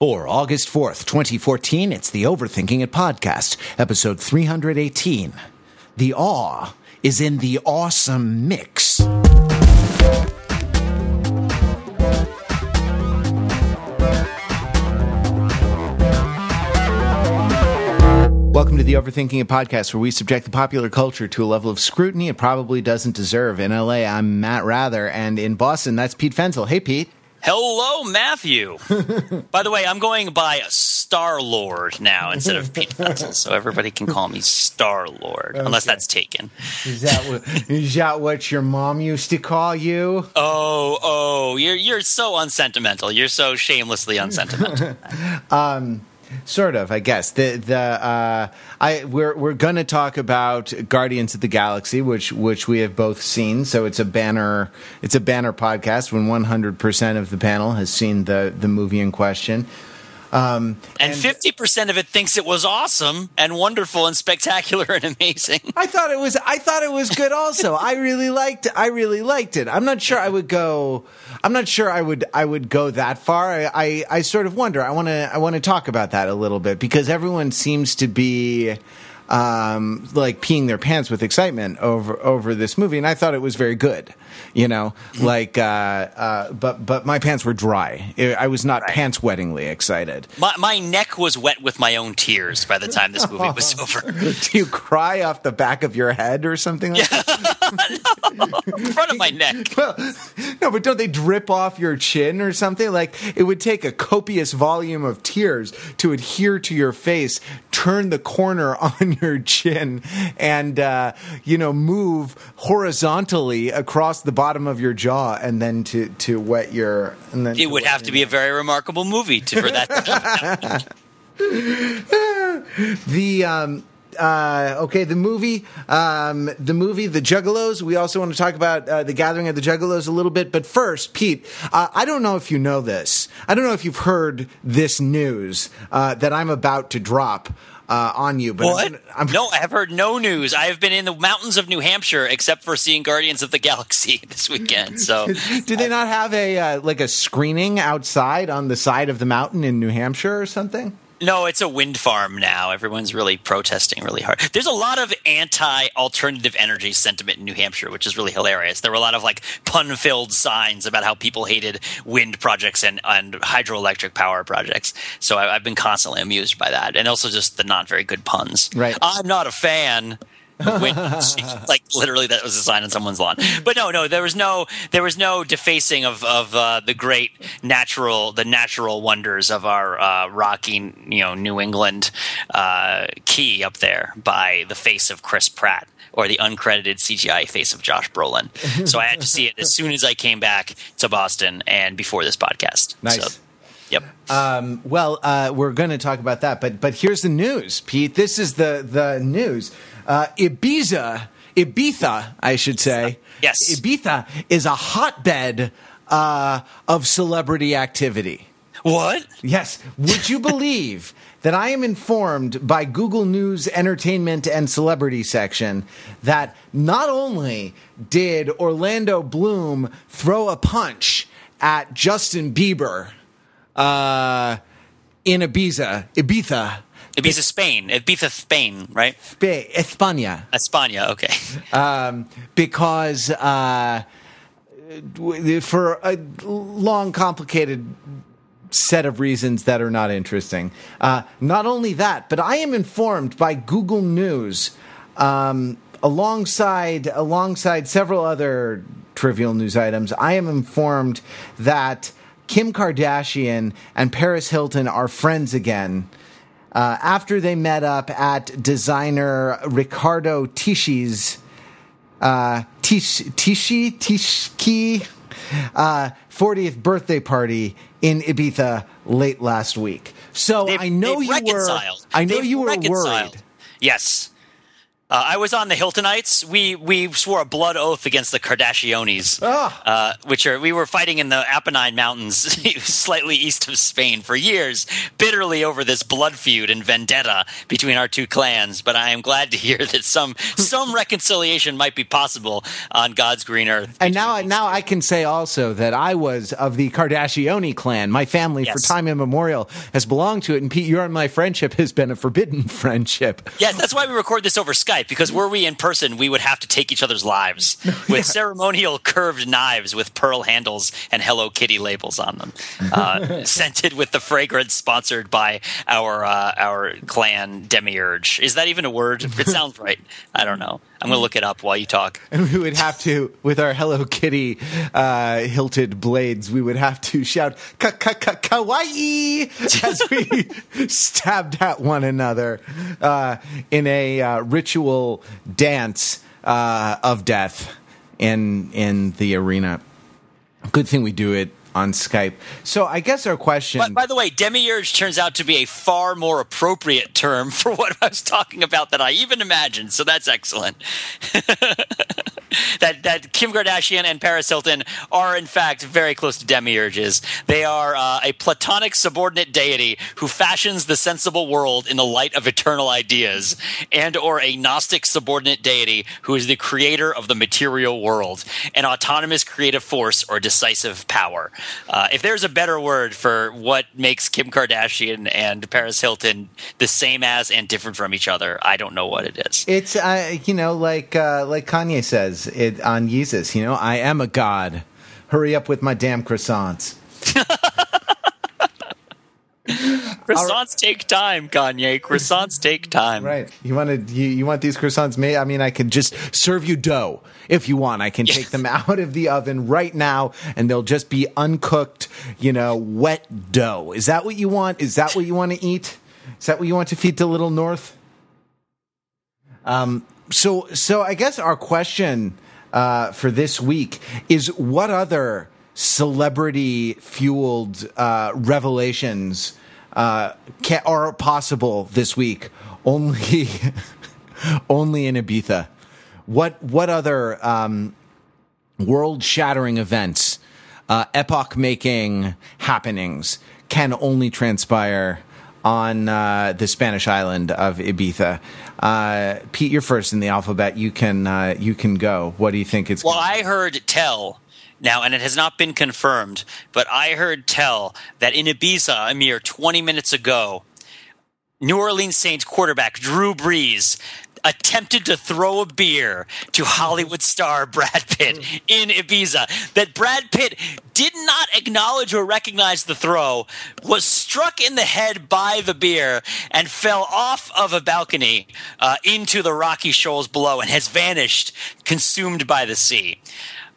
For August 4th, 2014, it's the Overthinking It podcast, episode 318. The awe is in the awesome mix. Welcome to the Overthinking It podcast, where we subject the popular culture to a level of scrutiny it probably doesn't deserve. In LA, I'm Matt Wrather, and in Boston, that's Pete Fenzel. Hey, Pete. Hello, Matthew. by the way, I'm going by Star Lord now instead of Pete Fenzel, so everybody can call me Star Lord, okay. unless that's taken. Is that what, is that what your mom used to call you? Oh, oh, you're you're so unsentimental. You're so shamelessly unsentimental. um, Sort of, I guess. The the uh, I we're we're going to talk about Guardians of the Galaxy, which which we have both seen. So it's a banner it's a banner podcast when 100 percent of the panel has seen the the movie in question. Um, and fifty percent of it thinks it was awesome and wonderful and spectacular and amazing. I thought it was. I thought it was good. Also, I really liked. I really liked it. I'm not sure I would go. I'm not sure I would. I would go that far. I. I, I sort of wonder. I want to. I want to talk about that a little bit because everyone seems to be um, like peeing their pants with excitement over over this movie, and I thought it was very good. You know, mm-hmm. like, uh, uh, but but my pants were dry. I was not right. pants wettingly excited. My my neck was wet with my own tears by the time this movie was over. Do you cry off the back of your head or something like yeah. that? no, front of my neck. Well, no, but don't they drip off your chin or something? Like it would take a copious volume of tears to adhere to your face, turn the corner on your chin and uh, you know move horizontally across the bottom of your jaw and then to to wet your and then it would have to be a very remarkable movie to, for that the um uh, okay, the movie, um, the movie, The Juggalos. We also want to talk about uh, the Gathering of the Juggalos a little bit. But first, Pete, uh, I don't know if you know this. I don't know if you've heard this news uh, that I'm about to drop uh, on you. But what? I'm, I'm, no, I have heard no news. I have been in the mountains of New Hampshire, except for seeing Guardians of the Galaxy this weekend. So, do they not have a uh, like a screening outside on the side of the mountain in New Hampshire or something? No, it's a wind farm now. Everyone's really protesting really hard. There's a lot of anti-alternative energy sentiment in New Hampshire, which is really hilarious. There were a lot of like pun-filled signs about how people hated wind projects and, and hydroelectric power projects. So I, have been constantly amused by that, and also just the not very good puns. Right. I'm not a fan. Like literally that was a sign on someone's lawn but no no there was no there was no defacing of of uh, the great natural the natural wonders of our uh, rocky you know new england uh, key up there by the face of chris pratt or the uncredited CGI face of Josh Brolin. So I had to see it as soon as I came back to Boston and before this podcast. Nice. So, Yep. Um, well, uh, we're going to talk about that, but but here's the news, Pete. This is the the news. Uh, Ibiza, Ibiza, I should say. Yes. Ibiza is a hotbed uh, of celebrity activity. What? Yes. Would you believe that I am informed by Google News Entertainment and Celebrity section that not only did Orlando Bloom throw a punch at Justin Bieber uh, in Ibiza, Ibiza, Ibiza, Spain. Ibiza, Spain, right? Spain, España. España, okay. Um, because uh, for a long, complicated set of reasons that are not interesting. Uh, not only that, but I am informed by Google News um, alongside alongside several other trivial news items. I am informed that Kim Kardashian and Paris Hilton are friends again uh, after they met up at designer Riccardo Tisci's uh, Tish, Tisci Tishki uh, 40th birthday party in Ibiza late last week. So they've, I know you were. I know you were reconciled. worried. Yes. Uh, I was on the Hiltonites. We we swore a blood oath against the Kardashiones, Ah. uh, which are we were fighting in the Apennine Mountains, slightly east of Spain, for years, bitterly over this blood feud and vendetta between our two clans. But I am glad to hear that some some reconciliation might be possible on God's green earth. And now, now I can say also that I was of the Kardashioni clan. My family, Yes. for time immemorial, has belonged to it. And Pete, your and my friendship has been a forbidden friendship. Yes, that's why we record this over Skype because were we in person, we would have to take each other's lives with ceremonial curved knives with pearl handles and Hello Kitty labels on them, uh, scented with the fragrance sponsored by our uh, our clan demiurge. Is that even a word? It sounds right. I don't know. I'm going to look it up while you talk. And we would have to, with our Hello Kitty uh, hilted blades, we would have to shout "ka ka ka kawaii" as we stabbed at one another uh, in a uh, ritual dance uh, of death in in the arena. Good thing we do it on Skype. So I guess our question. But by the way, demiurge turns out to be a far more appropriate term for what I was talking about than I even imagined. So that's excellent. that that Kim Kardashian and Paris Hilton are in fact very close to demiurges. They are uh, a platonic subordinate deity who fashions the sensible world in the light of eternal ideas, and or a gnostic subordinate deity who is the creator of the material world, an autonomous creative force or decisive power. Uh, if there's a better word for what makes Kim Kardashian and Paris Hilton the same as and different from each other, I don't know what it is. It's uh, you know like uh, like Kanye says it on Yeezus. You know, I am a god. Hurry up with my damn croissants. Croissants take time, Kanye. Croissants take time. Right. You want to you, you want these croissants made? I mean, I could just serve you dough if you want. I can Yeah. take them out of the oven right now, and they'll just be uncooked. You know, wet dough. Is that what you want? Is that what you want to eat? Is that what you want to feed to Little North? Um. So so I guess our question uh, for this week is what other celebrity fueled uh, revelations uh, ca are possible this week only only in Ibiza. What what other um, world shattering events, uh, epoch making happenings can only transpire on uh, the Spanish island of Ibiza? Uh, Pete, you're first in the alphabet. You can uh, you can go. What do you think it's? Well, I heard tell now, and it has not been confirmed, but I heard tell that in Ibiza a mere 20 minutes ago, New Orleans Saints quarterback Drew Brees attempted to throw a beer to Hollywood star Brad Pitt in Ibiza. That Brad Pitt did not acknowledge or recognize the throw, was struck in the head by the beer, and fell off of a balcony uh, into the rocky shoals below and has vanished, consumed by the sea.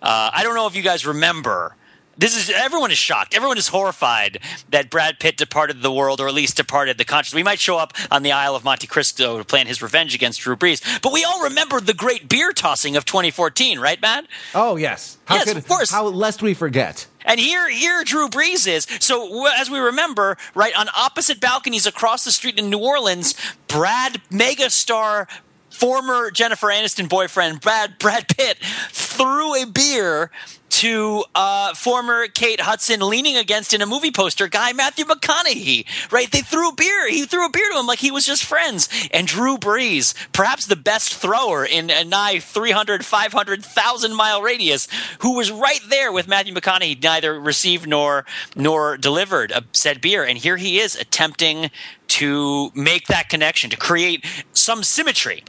Uh, I don't know if you guys remember. This is everyone is shocked. Everyone is horrified that Brad Pitt departed the world, or at least departed the conscious. We might show up on the Isle of Monte Cristo to plan his revenge against Drew Brees, but we all remember the great beer tossing of 2014, right, Matt? oh yes, how Yes, could, of course. How lest we forget? And here, here, Drew Brees is. So, as we remember, right on opposite balconies across the street in New Orleans, Brad, megastar, former Jennifer Aniston boyfriend, Brad, Brad Pitt, threw a beer to uh, former Kate Hudson leaning against in a movie poster guy Matthew McConaughey. Right? They threw a beer. He threw a beer to him like he was just friends. And Drew Brees, perhaps the best thrower in a nigh 300, 500,000 mile radius, who was right there with Matthew McConaughey, neither received nor nor delivered a said beer. And here he is attempting to make that connection, to create some symmetry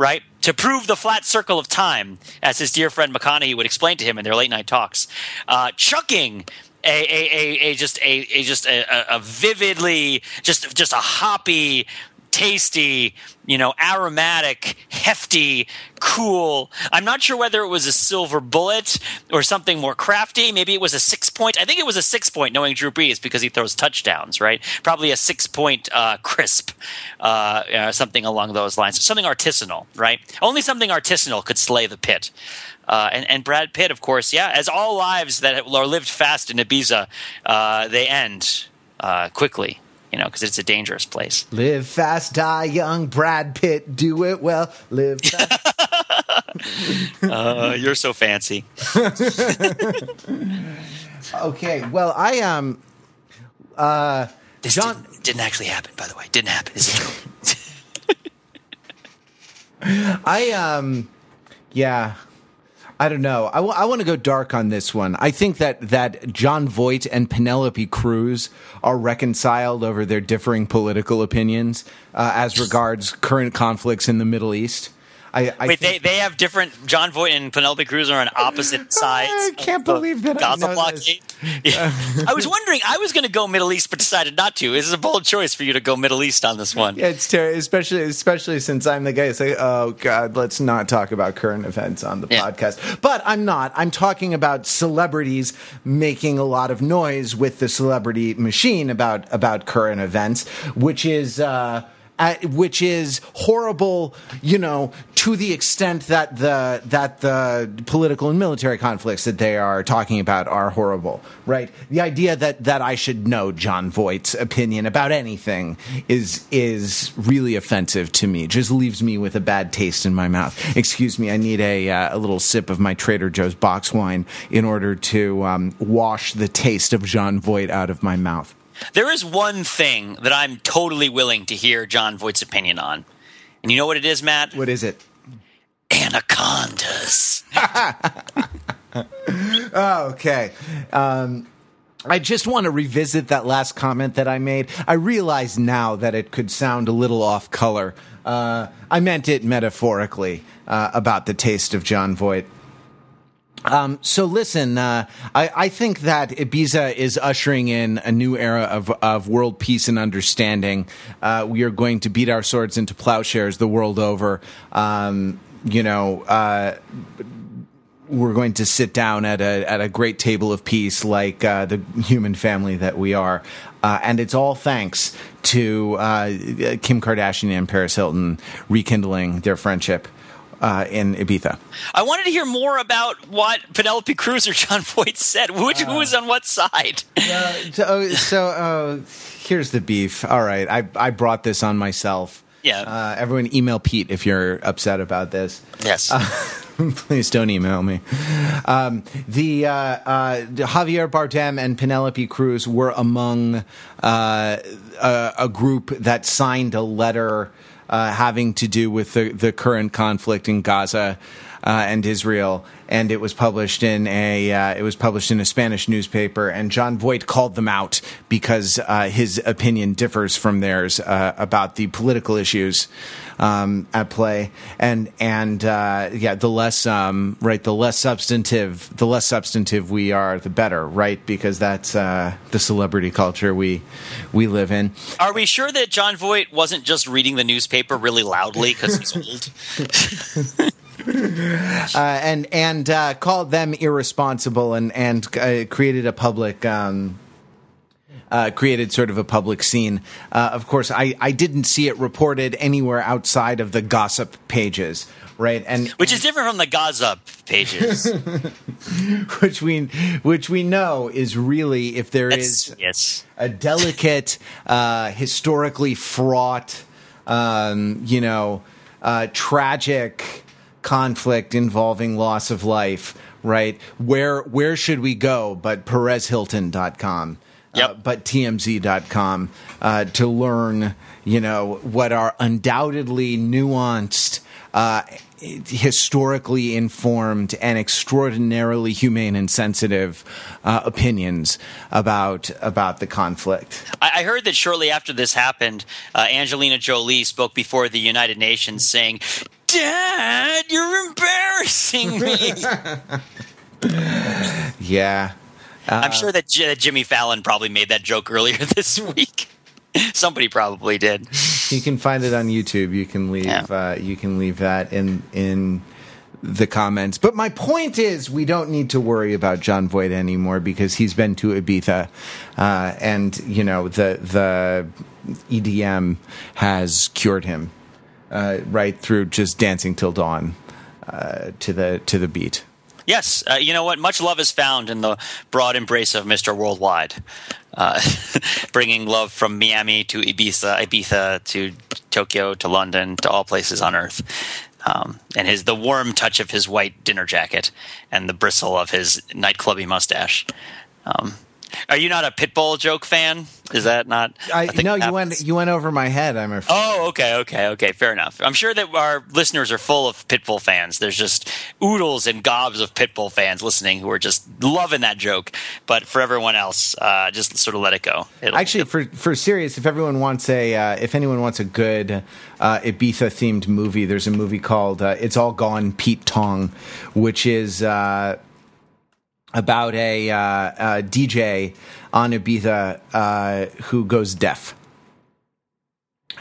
right? To prove the flat circle of time, as his dear friend McConaughey would explain to him in their late night talks, uh, chucking a, a, a, a just a, a just a, a- vividly just just a hoppy tasty, you know, aromatic, hefty, cool. I'm not sure whether it was a silver bullet or something more crafty. Maybe it was a six point. I think it was a six point, knowing Drew Brees because he throws touchdowns, right? Probably a six point uh, crisp, uh, uh, something along those lines. Something artisanal, right? Only something artisanal could slay the pit. Uh, and, and Brad Pitt, of course, yeah, as all lives that are lived fast in Ibiza, uh, they end uh, quickly. You know, because it's a dangerous place. Live fast, die young. Brad Pitt, do it well. Live fast. uh, you're so fancy. okay, well, I um, uh, this John didn't, didn't, actually happen, by the way. Didn't happen. It's a joke. I um, yeah. I don't know. I, w- I want to go dark on this one. I think that that Jon Voight and Penelope Cruz are reconciled over their differing political opinions uh, as regards current conflicts in the Middle East. I, I Wait, they, they have different. Jon Voight and Penelope Cruz are on opposite sides. I can't believe that Gaza I know blockade. I was wondering. I was going to go Middle East, but decided not to. This is a bold choice for you to go Middle East on this one. Yeah, it's terrible, especially especially since I'm the guy say, "Oh God, let's not talk about current events on the Yeah. podcast." But I'm not. I'm talking about celebrities making a lot of noise with the celebrity machine about about current events, which is. Uh, uh, which is horrible, you know, to the extent that the that the political and military conflicts that they are talking about are horrible, right? The idea that that I should know Jon Voight's opinion about anything is is really offensive to me. Just leaves me with a bad taste in my mouth. Excuse me, I need a uh, a little sip of my Trader Joe's box wine in order to um, wash the taste of Jon Voight out of my mouth. There is one thing that I'm totally willing to hear Jon Voight's opinion on, and you know what it is, Matt? What is it? Anacondas. Okay. Um, I just want to revisit that last comment that I made. I realize now that it could sound a little off color. Uh, I meant it metaphorically uh, about the taste of Jon Voight. Um, so listen, uh, I, I think that Ibiza is ushering in a new era of, of world peace and understanding. Uh, we are going to beat our swords into plowshares the world over. Um, you know, uh, we're going to sit down at a at a great table of peace, like uh, the human family that we are, uh, and it's all thanks to uh, Kim Kardashian and Paris Hilton rekindling their friendship uh, in Ibiza. I wanted to hear more about what Penelope Cruz or Jon Voight said. Which who was on what side? so, oh, so uh, here's the beef. All right, I I brought this on myself. Yeah. Uh, everyone, email Pete if you're upset about this. yes. Please don't email me. Um, the uh, uh, Javier Bardem and Penelope Cruz were among uh, a, a group that signed a letter uh, having to do with the, the current conflict in Gaza. Uh, and Israel, and it was published in a uh, it was published in a Spanish newspaper. And Jon Voight called them out because uh, his opinion differs from theirs uh, about the political issues um, at play. And and uh, yeah, the less um, right, the less substantive, the less substantive we are, the better, right? Because that's uh, the celebrity culture we we live in. Are we sure that Jon Voight wasn't just reading the newspaper really loudly because he's old? uh, and and uh, called them irresponsible and and uh, created a public. Um, uh, created sort of a public scene. Uh, of course, I, I didn't see it reported anywhere outside of the gossip pages, right? And Which is different from the Gaza pages. which we which we know is really if there That's, is yes. a delicate, uh, historically fraught, um, you know, uh, tragic conflict involving loss of life, right? Where where should we go but PerezHilton.com? Yep. Uh, but TMZ.com uh, to learn, you know, what are undoubtedly nuanced, uh, historically informed, and extraordinarily humane and sensitive uh, opinions about about the conflict. I, I heard that shortly after this happened, uh, Angelina Jolie spoke before the United Nations saying, Dad, you're embarrassing me. Yeah. I'm sure that J- Jimmy Fallon probably made that joke earlier this week. Somebody probably did. You can find it on YouTube. You can leave. Yeah. Uh, you can leave that in in the comments. But my point is, we don't need to worry about Jon Voight anymore because he's been to Ibiza, uh, and you know the the EDM has cured him uh, right through just dancing till dawn uh, to the to the beat. Yes, uh, you know what? Much love is found in the broad embrace of Mr. Worldwide, uh, bringing love from Miami to Ibiza, Ibiza to Tokyo to London to all places on Earth. Um, and his the warm touch of his white dinner jacket and the bristle of his nightclubby mustache. Um, are you not a Pitbull joke fan? Is that not? I, think no, you went you went over my head. I'm afraid. Oh, okay, okay, okay. Fair enough. I'm sure that our listeners are full of Pitbull fans. There's just oodles and gobs of Pitbull fans listening who are just loving that joke. But for everyone else, uh, just sort of let it go. It'll, Actually, for for serious, if everyone wants a, uh, if anyone wants a good uh, Ibiza themed movie, there's a movie called uh, "It's All Gone, Pete Tong," which is uh, about a, uh, a DJ on Ibiza uh, who goes deaf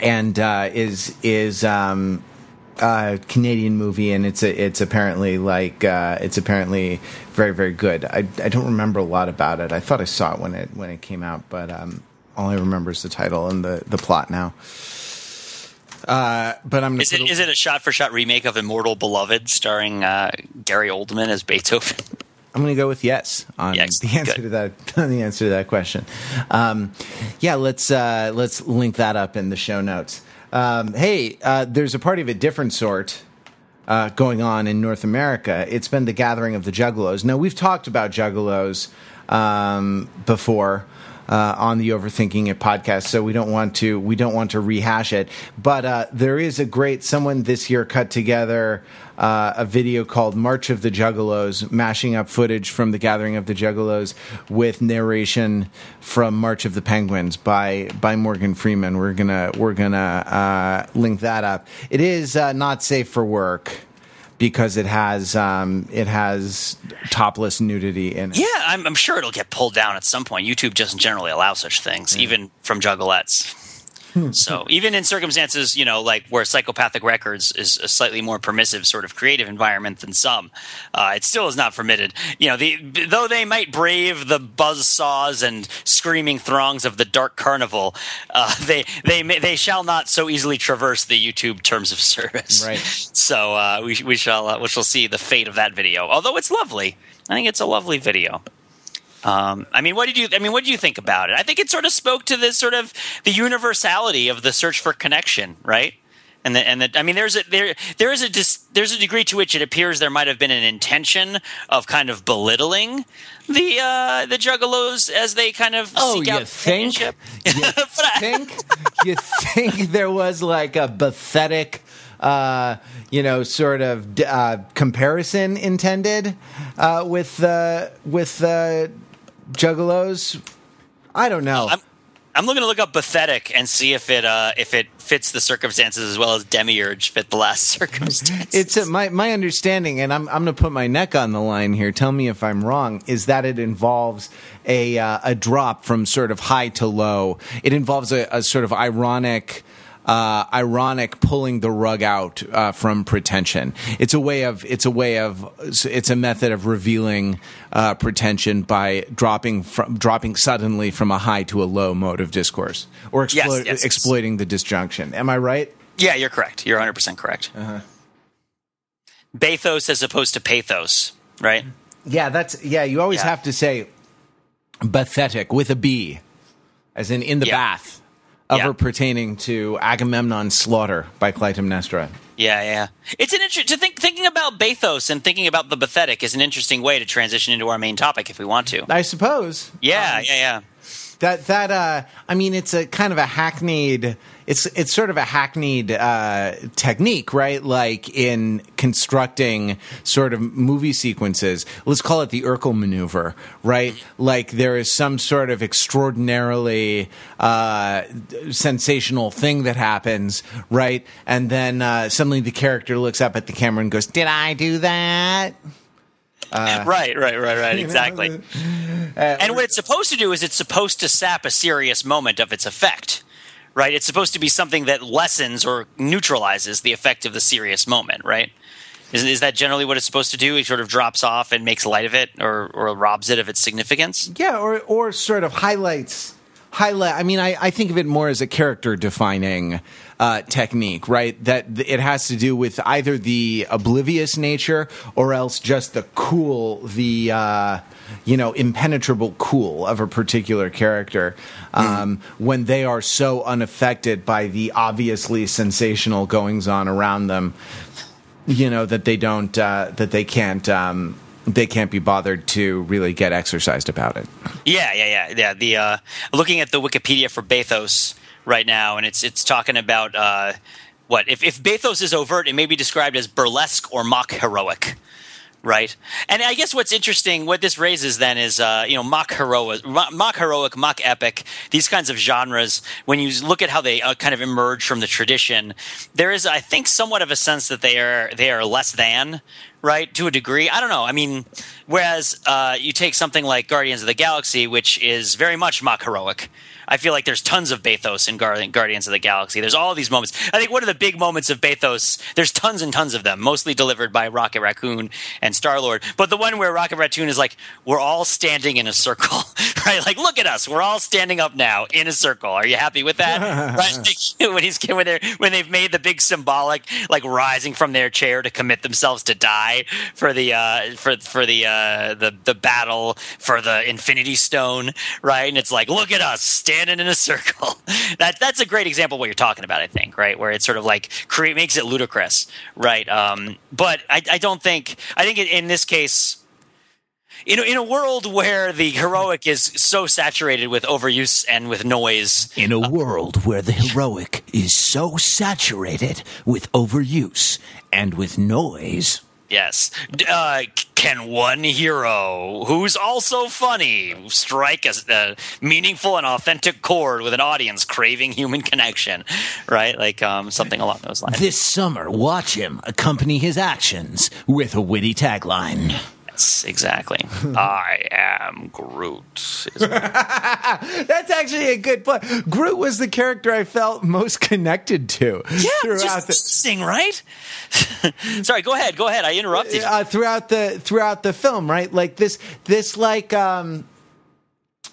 and uh, is is um, a Canadian movie, and it's a, it's apparently like uh, it's apparently very very good. I, I don't remember a lot about it. I thought I saw it when it when it came out, but um, all I remember is the title and the the plot now. Uh, but I'm. Is it, is it a shot for shot remake of Immortal Beloved starring uh, Gary Oldman as Beethoven? I'm going to go with yes on yes, the answer good. to that on the answer to that question. Um, yeah, let's uh, let's link that up in the show notes. Um, hey, uh, there's a party of a different sort uh, going on in North America. It's been the gathering of the Juggalos. Now we've talked about Juggalos um, before uh, on the Overthinking It podcast, so we don't want to we don't want to rehash it. But uh, there is a great someone this year cut together uh, a video called March of the Juggalos, mashing up footage from the Gathering of the Juggalos with narration from March of the Penguins by by Morgan Freeman. We're gonna we're gonna uh, link that up. It is uh, not safe for work because it has um, it has topless nudity in it. Yeah, I'm, I'm, sure it'll get pulled down at some point. YouTube doesn't generally allow such things, even from juggalettes. Hmm. so even in circumstances, you know, like where psychopathic records is a slightly more permissive sort of creative environment than some, uh, it still is not permitted. You know, the, though they might brave the buzz saws and screaming throngs of the dark carnival, uh, they they they shall not so easily traverse the YouTube terms of service. Right. So uh, we we shall uh, we shall see the fate of that video. Although it's lovely, I think it's a lovely video. Um, I mean, what did you? I mean, what did you think about it? I think it sort of spoke to this sort of the universality of the search for connection, right? And the, and the, I mean, there's a there there is a dis, there's a degree to which it appears there might have been an intention of kind of belittling the uh, the Juggalos as they kind of oh, seek you out think you think you think there was like a pathetic uh, you know, sort of uh, comparison intended uh, with the with the Juggalos. I don't know. I'm, I'm looking to look up pathetic and see if it uh, if it fits the circumstances as well as demiurge fit the last circumstances. It's a, my my understanding, and I'm I'm going to put my neck on the line here. Tell me if I'm wrong. Is that it involves a uh, a drop from sort of high to low? It involves a, a sort of ironic uh, ironic pulling the rug out uh, from pretension. It's a way of it's a way of it's a method of revealing uh, pretension by dropping from dropping suddenly from a high to a low mode of discourse or explo- yes, yes, exploiting the disjunction. Am I right? Yeah, you're correct. You're 100 percent correct. Uh-huh. Bathos as opposed to pathos, right? Yeah, that's yeah. You always yeah. have to say bathetic with a B, as in in the yeah. bath ever yeah. pertaining to Agamemnon's slaughter by Clytemnestra. Yeah, yeah. It's an interesting to think thinking about bathos and thinking about the pathetic is an interesting way to transition into our main topic if we want to. I suppose. Yeah, um, yeah, yeah. That that uh, I mean, it's a kind of a hackneyed. It's it's sort of a hackneyed uh, technique, right? Like in constructing sort of movie sequences. Let's call it the Urkel maneuver, right? Like there is some sort of extraordinarily uh, sensational thing that happens, right? And then uh, suddenly the character looks up at the camera and goes, "Did I do that?" Uh, right, right, right, right. Exactly. Know, uh, and what it's supposed to do is it's supposed to sap a serious moment of its effect. Right? It's supposed to be something that lessens or neutralizes the effect of the serious moment, right? Is, is that generally what it's supposed to do? It sort of drops off and makes light of it or, or robs it of its significance? Yeah, or, or sort of highlights highlight. I mean, I, I think of it more as a character defining uh, technique, right? That it has to do with either the oblivious nature or else just the cool, the uh, you know impenetrable cool of a particular character um, mm. when they are so unaffected by the obviously sensational goings on around them. You know that they don't uh, that they can't. Um, they can't be bothered to really get exercised about it. Yeah, yeah, yeah, yeah. The uh, looking at the Wikipedia for Bathos right now, and it's it's talking about uh, what if if Bathos is overt, it may be described as burlesque or mock heroic. Right, and I guess what's interesting, what this raises then is, uh, you know, mock heroic, mock heroic, mock epic, these kinds of genres. When you look at how they uh, kind of emerge from the tradition, there is, I think, somewhat of a sense that they are they are less than right to a degree i don't know i mean whereas uh, you take something like guardians of the galaxy which is very much mock heroic I feel like there's tons of Bathos in Guardians of the Galaxy. There's all these moments. I think one of the big moments of Bathos, there's tons and tons of them, mostly delivered by Rocket Raccoon and Star Lord. But the one where Rocket Raccoon is like, we're all standing in a circle, right? Like, look at us. We're all standing up now in a circle. Are you happy with that? right? when he's when they when they've made the big symbolic like rising from their chair to commit themselves to die for the uh, for for the uh, the the battle for the Infinity Stone, right? And it's like, look at us standing in a circle. that that's a great example of what you're talking about. I think right where it sort of like create makes it ludicrous, right? Um, but I, I don't think I think in, this case. In, in a world where the heroic is so saturated with overuse and with noise. In a uh, world where the heroic is so saturated with overuse and with noise. Yes. Uh, can one hero, who's also funny, strike a, a, meaningful and authentic chord with an audience craving human connection? Right? Like um, something along those lines. This summer, watch him accompany his actions with a witty tagline. Yes, exactly. I am Groot. That's actually a good point. Groot was the character I felt most connected to. Yeah, throughout just the, right? Sorry, go ahead. Go ahead. I interrupted. Uh, throughout the throughout the film, right? Like this, this like. um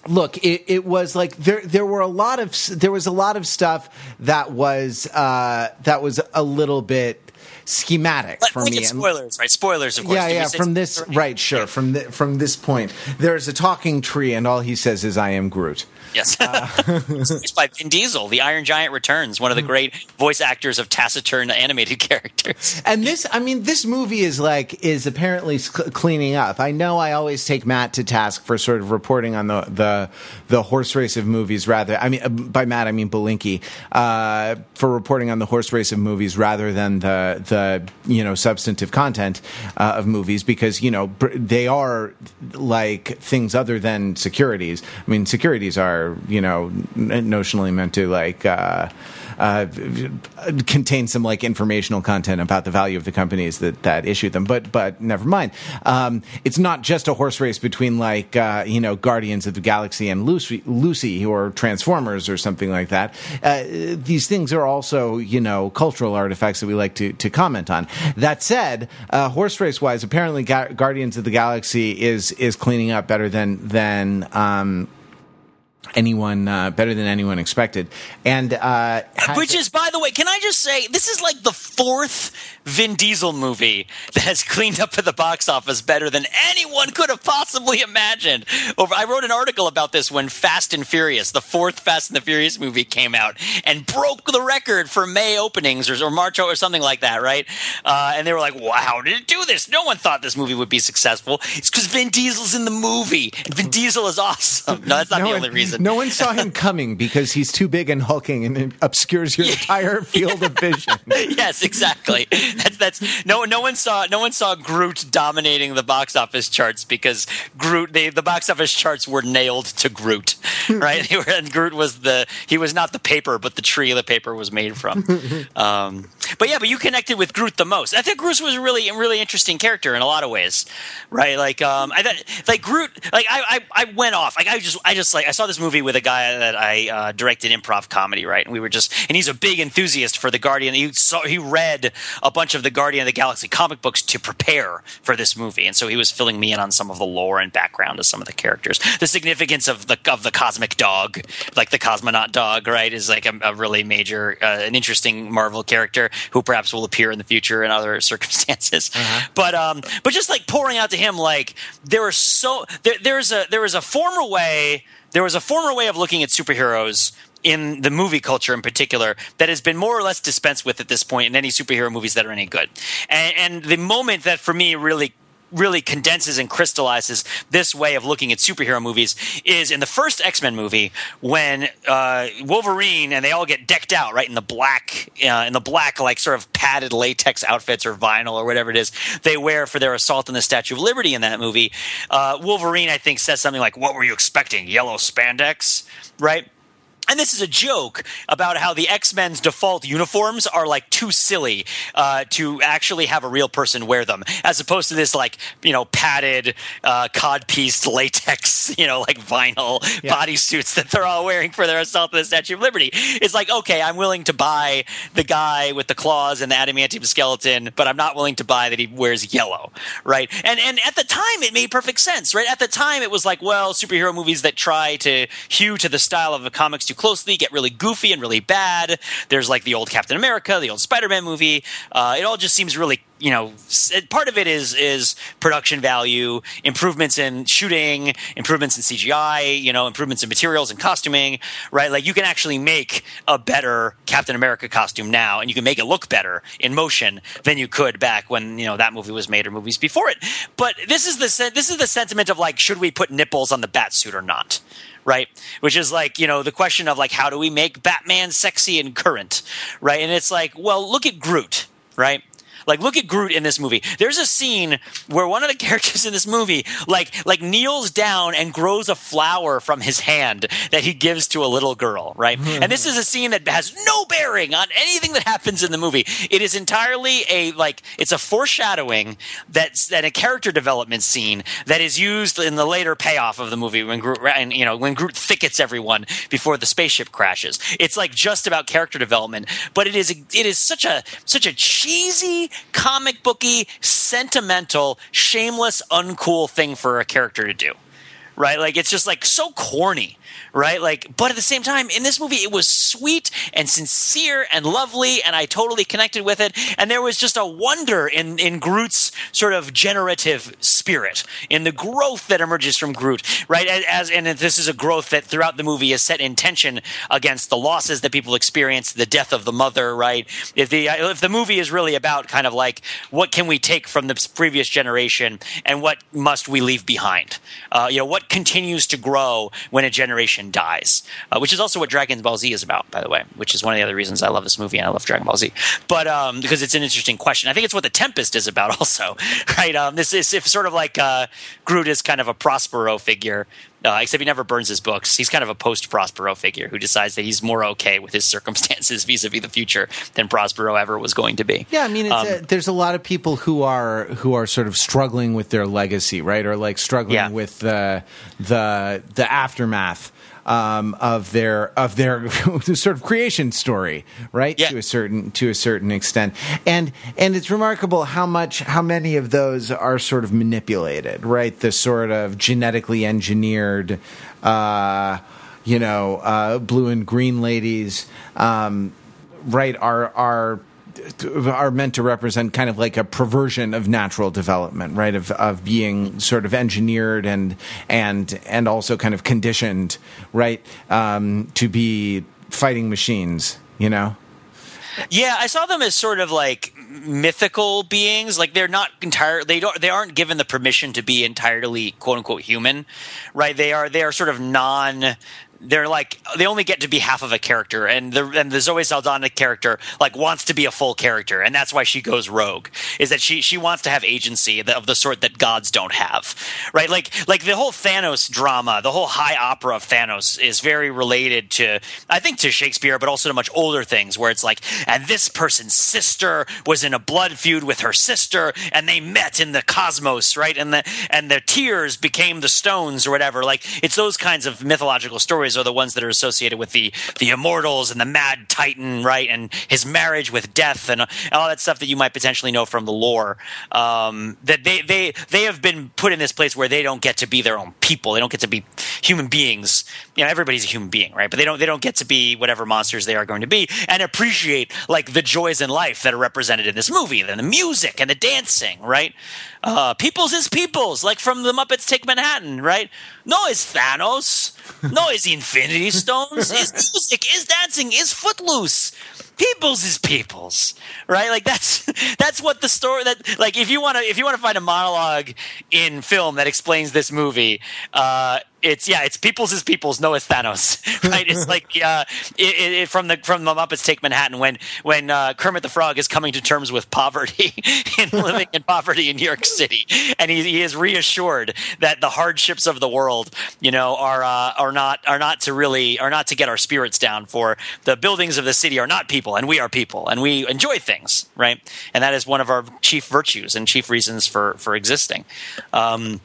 look it, it was like there there were a lot of there was a lot of stuff that was uh that was a little bit schematic Let, for me. Spoilers, right? Spoilers, of course. Yeah, yeah. From this, right? Sure. From the, from this point, there's a talking tree, and all he says is, "I am Groot." Yes. Uh, it's by Vin Diesel. The Iron Giant returns. One of the mm. great voice actors of taciturn animated characters. And this, I mean, this movie is like is apparently cleaning up. I know I always take Matt to task for sort of reporting on the the, the horse race of movies. Rather, I mean, uh, by Matt I mean Belinkie uh, for reporting on the horse race of movies rather than the the you know substantive content uh, of movies because you know they are like things other than securities. I mean, securities are you know notionally meant to like uh, uh, contain some like informational content about the value of the companies that that issue them. But but never mind. Um, it's not just a horse race between like uh, you know Guardians of the Galaxy and Lucy, Lucy or Transformers or something like that. Uh, these things are also you know cultural artifacts that we like to to comment on. That said, uh, horse race wise, apparently Ga- Guardians of the Galaxy is is cleaning up better than than um, anyone uh, better than anyone expected, and uh, which is, by the way, can I just say this is like the fourth Vin Diesel movie that has cleaned up at the box office better than anyone could have possibly imagined. Over, I wrote an article about this when Fast and Furious, the fourth Fast and the Furious movie, came out and broke the record for May openings or, or March or something like that, right? Uh, and they were like, "Wow, how did it do this? No one thought this movie would be successful. It's because Vin Diesel's in the movie. And Vin Diesel is awesome. No, that's not no the only reason. No one saw him coming because he's too big and hulking and it obscures your entire field of vision. yes, exactly. That's that's no no one saw no one saw Groot dominating the box office charts because Groot they, the box office charts were nailed to Groot, right? and Groot was the he was not the paper, but the tree the paper was made from. Um, but yeah, but you connected with Groot the most. I think Groot was a really really interesting character in a lot of ways, right? Like um, I like Groot. Like I, I, I went off. Like I just I just like I saw this movie with a guy that I uh, directed improv comedy, right? And we were just and he's a big enthusiast for the Guardian. He saw he read a bunch of the Guardian of the Galaxy comic books to prepare for this movie, and so he was filling me in on some of the lore and background of some of the characters. The significance of the of the cosmic dog, like the cosmonaut dog, right, is like a, a really major, uh, an interesting Marvel character who perhaps will appear in the future in other circumstances. Uh-huh. But um, but just like pouring out to him, like there are so there, there's a there is a former way there was a former way of looking at superheroes in the movie culture in particular that has been more or less dispensed with at this point in any superhero movies that are any good. And, and the moment that for me really really condenses and crystallizes this way of looking at superhero movies is in the first X-Men movie when uh, Wolverine and they all get decked out right in the black uh, in the black like sort of padded latex outfits or vinyl or whatever it is they wear for their assault on the Statue of Liberty in that movie. Uh, Wolverine I think says something like, "What were you expecting? Yellow spandex?" Right? And this is a joke about how the X-Men's default uniforms are like too silly uh, to actually have a real person wear them, as opposed to this like you know padded uh, codpiece latex, you know like vinyl yeah. bodysuits that they're all wearing for their assault on the Statue of Liberty. It's like okay, I'm willing to buy the guy with the claws and the adamantium skeleton, but I'm not willing to buy that he wears yellow, right? And and at the time it made perfect sense, right? At the time it was like well, superhero movies that try to hew to the style of the comics closely, get really goofy and really bad. There's like the old Captain America, the old Spider-Man movie. Uh, it all just seems really you know part of it is is production value improvements in shooting improvements in cgi you know improvements in materials and costuming right like you can actually make a better captain america costume now and you can make it look better in motion than you could back when you know that movie was made or movies before it but this is the this is the sentiment of like should we put nipples on the bat suit or not right? Which is like, you know, the question of like, how do we make Batman sexy and current, right? And it's like, well, look at Groot, right? Like, look at Groot in this movie. There's a scene where one of the characters in this movie, like, like kneels down and grows a flower from his hand that he gives to a little girl, right? Mm-hmm. And this is a scene that has no bearing on anything that happens in the movie. It is entirely a like, it's a foreshadowing that's that a character development scene that is used in the later payoff of the movie when Groot, and, you know, when Groot thickets everyone before the spaceship crashes. It's like just about character development, but it is it is such a such a cheesy comic booky, sentimental, shameless, uncool thing for a character to do. Right? Like it's just like so corny right? Like, but at the same time, in this movie, it was sweet and sincere and lovely, and I totally connected with it. And there was just a wonder in in Groot's sort of generative spirit, in the growth that emerges from Groot, right? As and this is a growth that throughout the movie is set in tension against the losses that people experience, the death of the mother, right? If the if the movie is really about kind of like what can we take from the previous generation and what must we leave behind, uh, you know, what continues to grow when a generation dies, uh, which is also what Dragon Ball Z is about, by the way, which is one of the other reasons I love this movie and I love Dragon Ball Z. But um, because it's an interesting question, I think it's what the Tempest is about, also, right? Um, this is if sort of like uh, Groot is kind of a Prospero figure. Uh, except he never burns his books. He's kind of a post Prospero figure who decides that he's more okay with his circumstances vis a vis the future than Prospero ever was going to be. Yeah, I mean, um, a, there's a lot of people who are who are sort of struggling with their legacy, right, or like struggling yeah. with the the the aftermath um, of their of their sort of creation story, right? Yeah. To a certain to a certain extent, and and it's remarkable how much how many of those are sort of manipulated, right? The sort of genetically engineered. Uh, you know, uh, blue and green ladies, um, right, are are are meant to represent kind of like a perversion of natural development, right? Of of being sort of engineered and and and also kind of conditioned, right, um, to be fighting machines. You know. Yeah, I saw them as sort of like mythical beings. Like they're not entire. They don't. They aren't given the permission to be entirely quote unquote human, right? They are. They are sort of non they're like they only get to be half of a character and the and the Zoe Saldana character like wants to be a full character and that's why she goes rogue is that she she wants to have agency of the sort that gods don't have right? Like like the whole Thanos drama the whole high opera of Thanos is very related to I think to Shakespeare but also to much older things where it's like and this person's sister was in a blood feud with her sister and they met in the cosmos right? And the and the tears became the stones or whatever. Like it's those kinds of mythological stories are the ones that are associated with the the immortals and the mad titan, right, and his marriage with death and all that stuff that you might potentially know from the lore. Um, that they they they have been put in this place where they don't get to be their own people. They don't get to be human beings. You know, everybody's a human being, right? But they don't they don't get to be whatever monsters they are going to be and appreciate like the joys in life that are represented in this movie, and the music and the dancing, right? Uh, peoples is peoples, like from the Muppets Take Manhattan, right? No, it's Thanos. No, it's Infinity Stones. Is music, is dancing, is footloose. Peoples is peoples, right? Like that's that's what the story that like if you want to if you want to find a monologue in film that explains this movie, uh, it's yeah, it's people's is people's. No, it's Thanos, right? it's like uh, it, it, from the from the Muppets Take Manhattan when when uh, Kermit the Frog is coming to terms with poverty and living in poverty in New York City, and he, he is reassured that the hardships of the world, you know, are uh, are not are not to really are not to get our spirits down. For the buildings of the city are not people, and we are people, and we enjoy things, right? And that is one of our chief virtues and chief reasons for for existing. Um,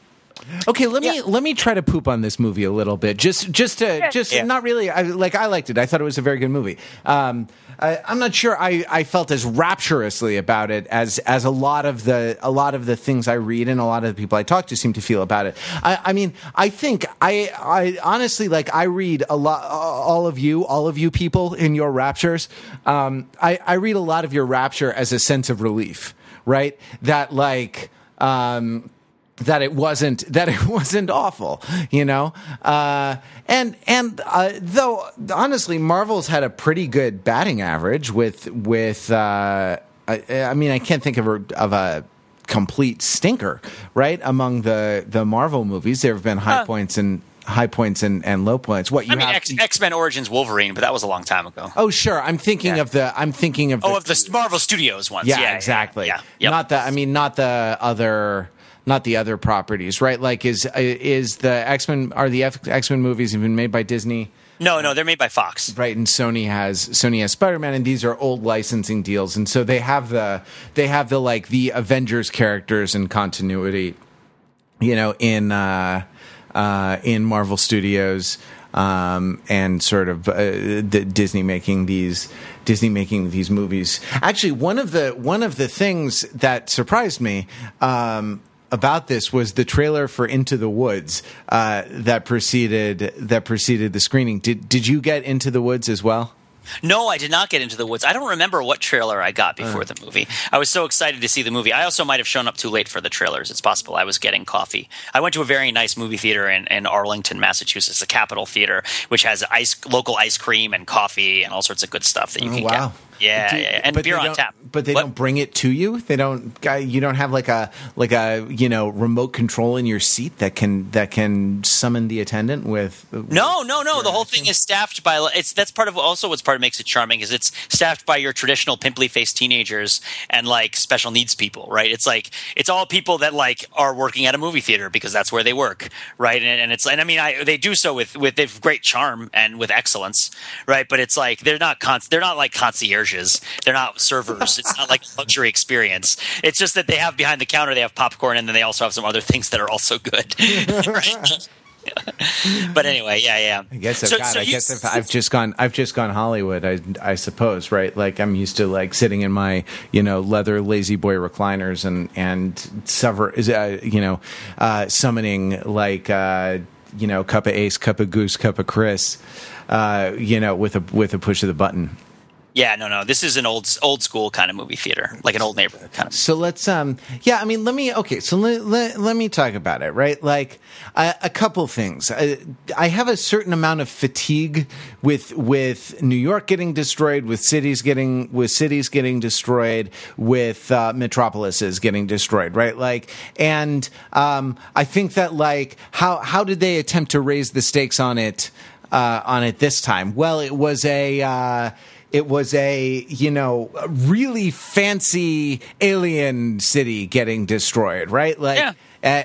Okay, let me let me try to poop on this movie a little bit. Just just to just Yeah. not really. I, like I liked it. I thought it was a very good movie. Um, I, I'm not sure I, I felt as rapturously about it as as a lot of the a lot of the things I read and a lot of the people I talk to seem to feel about it. I, I mean, I think I I honestly like I read a lot all of you all of you people in your raptures. Um, I I read a lot of your rapture as a sense of relief, right? That like. Um, that it wasn't that it wasn't awful, you know. Uh, and and uh, though honestly, Marvel's had a pretty good batting average with with. Uh, I, I mean, I can't think of a, of a complete stinker, right? Among the the Marvel movies, there have been high points and high points and, and low points. What you I mean, have? X, X Men Origins Wolverine, but that was a long time ago. oh, sure. I'm thinking Yeah. of the. I'm thinking of Oh, of the Marvel Studios ones. yeah, Yeah, exactly. Yeah, Yep. Not the. I mean, not the other. Not the other properties, right? Like, is is the X Men are the X Men movies even made by Disney? no, no, they're made by Fox. right and sony has sony has spider-man and these are old licensing deals and so they have the they have the like the avengers characters and continuity you know in uh uh in marvel studios um and sort of uh, the disney making these disney making these movies actually one of the one of the things that surprised me um about this was the trailer for Into the Woods uh, that preceded that preceded the screening. Did did you get Into the Woods as well? No, I did not get into the woods. I don't remember what trailer I got Uh. before the movie. I was so excited to see the movie. I also might have shown up too late for the trailers. It's possible. I was getting coffee. I went to a very nice movie theater in, in Arlington, Massachusetts, the Capitol Theater, which has ice local ice cream and coffee and all sorts of good stuff that you Oh, can wow. get. Yeah, Do- yeah, and but beer they on don't- tap. But they What? don't bring it to you. They don't. guy- You don't have like a like a you know remote control in your seat that can that can summon the attendant with. No, no, no. The whole thing is staffed by it's that's part of also what's part of makes it charming is it's staffed by your traditional pimply faced teenagers and like special needs people, right? It's like it's all people that like are working at a movie theater because that's where they work, right? And, and it's and I mean I they do so with with great charm and with excellence, right? But it's like they're not con- they're not like concierges, they're not servers. It's not like a luxury experience. It's just that they have behind the counter they have popcorn and then they also have some other things that are also good. right? but anyway, yeah, yeah. I guess I've So- got. so I guess I've just gone. I've just gone Hollywood. I I suppose right. Like I'm used to like sitting in my you know leather La-Z-Boy recliners and and sever is uh, you know uh, summoning like uh, you know cup of ace, cup of goose, cup of Chris. Uh, you know, with a with a push of the button. Yeah, no, no. This is an old old school kind of movie theater, like an old neighborhood kind of. So let's um yeah, I mean let me okay, so let let, let me talk about it, right? Like uh, a couple things. I, I have a certain amount of fatigue with with New York getting destroyed, with cities getting with cities getting destroyed, with uh, metropolises getting destroyed, right? Like and um I think that like how how did they attempt to raise the stakes on it uh on it this time? Well, it was a uh it was a you know a really fancy alien city getting destroyed right like Yeah.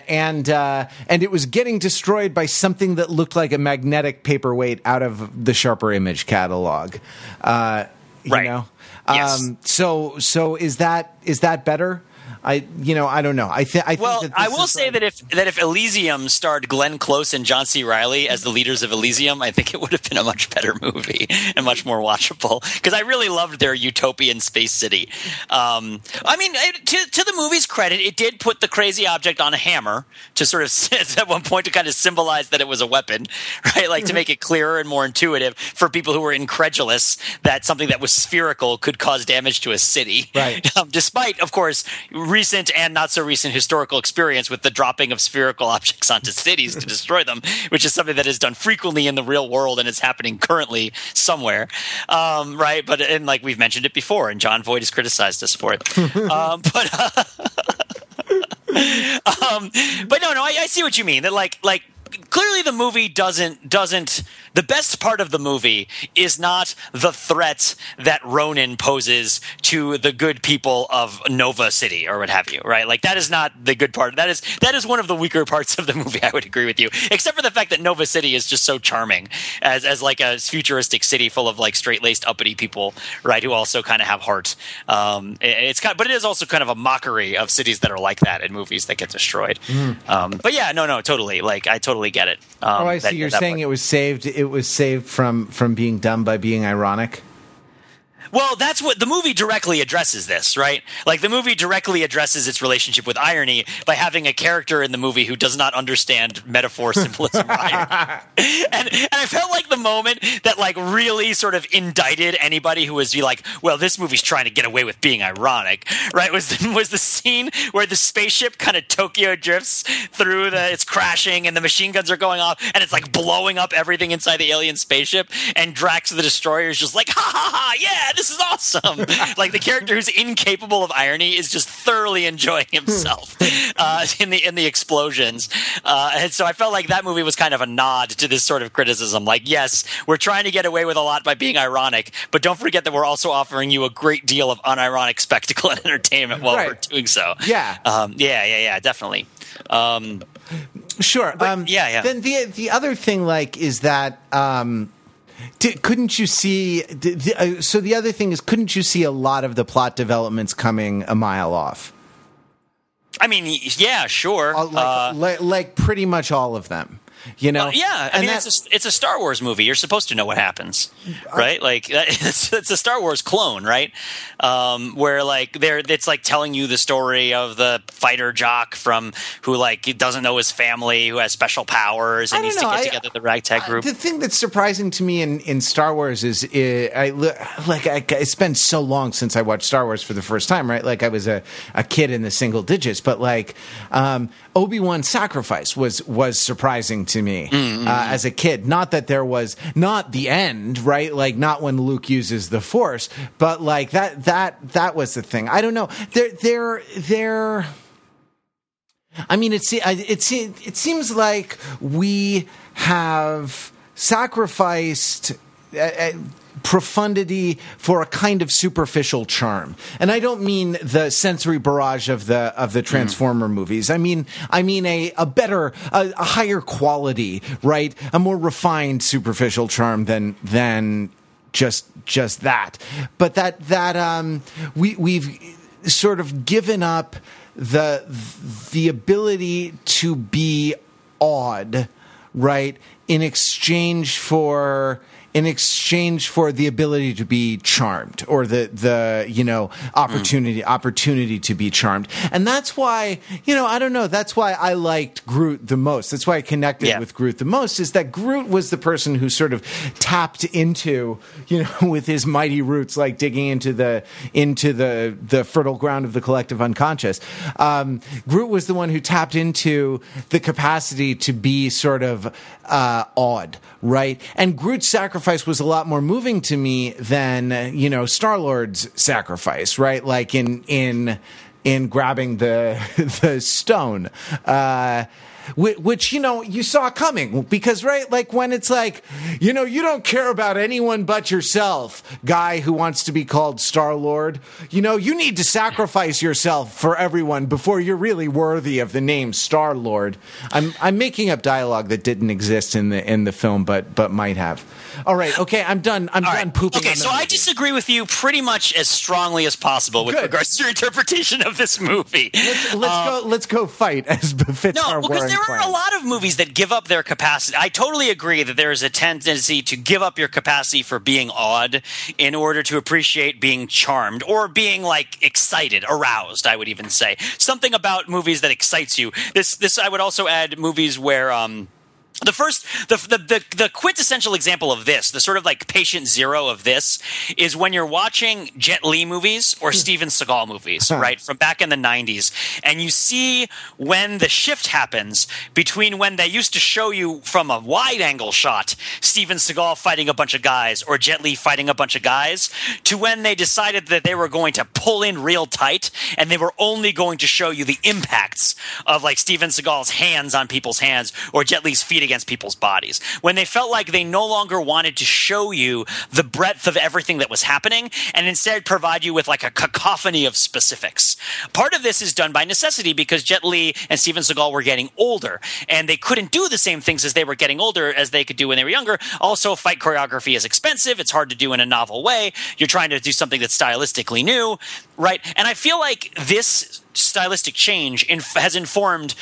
and uh, and it was getting destroyed by something that looked like a magnetic paperweight out of the sharper image catalog uh, you Right. know Yes. um, so so is that is that better I you know I don't know. I, th- I think Well, I will say like- that if that if Elysium starred Glenn Close and John C. Reilly as the leaders of Elysium, I think it would have been a much better movie and much more watchable because I really loved their utopian space city. Um, I mean, it- to to the movie's credit, it did put the crazy object on a hammer to sort of at one point to kind of symbolize that it was a weapon, right? Like to make it clearer and more intuitive for people who were incredulous that something that was spherical could cause damage to a city, Right. um, despite, of course, recent and not so recent historical experience with the dropping of spherical objects onto cities to destroy them, which is something that is done frequently in the real world and is happening currently somewhere, um, right? But and like we've mentioned it before, and Jon Voight has criticized us for it. um, but uh, um, but no, no, I, I see what you mean. That like like clearly the movie doesn't doesn't the best part of the movie is not the threat that Ronan poses to the good people of Nova City or what have you, right? Like that is not the good part. That is that is one of the weaker parts of the movie. I would agree with you, except for the fact that Nova City is just so charming as as like a futuristic city full of like straight laced uppity people, right? Who also kind of have heart. Um, it- it's kind, but it is also kind of a mockery of cities that are like that in movies that get destroyed. Um, but yeah, no, no, totally. Like I totally get it. Um, Oh, I that- You're that saying part. it was saved. It was saved from from being done by being ironic. Well, that's what the movie directly addresses this, right? Like the movie directly addresses its relationship with irony by having a character in the movie who does not understand metaphor, symbolism. And, and I felt like the moment that like really sort of indicted anybody who was like, well, this movie's trying to get away with being ironic, right? Was the, was the scene where the spaceship kind of Tokyo drifts through the, it's crashing and the machine guns are going off and it's like blowing up everything inside the alien spaceship and Drax the Destroyer is just like, ha ha ha, yeah, this is awesome. like the character who's incapable of irony is just thoroughly enjoying himself uh, in the in the explosions. Uh, and so I felt like that movie was kind of a nod to this sort of criticism. Like, yes, we're trying to get away with a lot by being ironic, but don't forget that we're also offering you a great deal of unironic spectacle and entertainment while Right. we're doing so. Yeah. um, yeah, yeah, yeah, definitely. Um, Sure. um, yeah, yeah. Then the the other thing, like, is that um, di- couldn't you see? The, the, uh, so the other thing is, couldn't you see a lot of the plot developments coming a mile off? I mean, yeah, sure. Uh, like, Uh, like, like pretty much all of them. You know? Well, yeah, I And mean, that- it's a, it's a Star Wars movie. You're supposed to know what happens, right? Like it's, it's a Star Wars clone, right? Um, where like they're it's like telling you the story of the fighter jock from who like doesn't know his family, who has special powers, and I needs to get I- together the ragtag group. The thing that's surprising to me in, in Star Wars is, uh, I like I, it's been so long since I watched Star Wars for the first time, right? Like I was a, a kid in the single digits, but like um, Obi Wan's sacrifice was was surprising to me Mm-hmm. uh, as a kid. Not that there was not the end, right? Like not when Luke uses the Force, but like that that that was the thing. I don't know. There there there. I mean, it's it, it seems like we have sacrificed uh, uh, profundity for a kind of superficial charm, and I don't mean the sensory barrage of the of the Transformer movies. I mean, I mean a a better, a, a higher quality, right? A more refined superficial charm than than just just that. But that that um we we've sort of given up the the ability to be awed, right? In exchange for in exchange for the ability to be charmed or the the you know opportunity opportunity to be charmed. And that's why you know i don't know that's why i liked groot the most. That's why i connected Yeah. with groot the most is that groot was the person who sort of tapped into you know with his mighty roots like digging into the into the the fertile ground of the collective unconscious. Um, groot was the one who tapped into the capacity to be sort of uh, awed right? And groot's sacrifice was a lot more moving to me than you know star lord's sacrifice right? Like in in in grabbing the the stone. Uh which, which you know you saw coming because right, like when it's like, you know, you don't care about anyone but yourself, guy who wants to be called Star Lord. You know, you need to sacrifice yourself for everyone before you're really worthy of the name Star Lord. I'm I'm making up dialogue that didn't exist in the in the film, but but might have. All right, okay, I'm done. I'm All done right. pooping. Okay, so I movie. disagree with you pretty much as strongly as possible with Good. regards to your interpretation of this movie. Let's, let's go. Um, let's go fight as befits No, our because warring there are a lot of movies that give up their capacity. I totally agree that there is a tendency to give up your capacity for being awed in order to appreciate being charmed or being like excited, aroused. I would even say something about movies that excites you. This, this, I would also add movies where. Um, the first, the, the the the quintessential example of this, the sort of like patient zero of this, is when you're watching Jet Li movies or hmm. Steven Seagal movies, right, from back in the '90s, and you see when the shift happens between when they used to show you from a wide angle shot Steven Seagal fighting a bunch of guys or Jet Li fighting a bunch of guys, to when they decided that they were going to pull in real tight and they were only going to show you the impacts of like Steven Seagal's hands on people's hands or Jet Li's feet against people's bodies. When they felt like they no longer wanted to show you the breadth of everything that was happening and instead provide you with like a cacophony of specifics. Part of this is done by necessity because Jet Li and Steven Seagal were getting older and they couldn't do the same things as they were getting older as they could do when they were younger. Also, fight choreography is expensive. It's hard to do in a novel way. You're trying to do something that's stylistically new, right? And I feel like this stylistic change in, has informed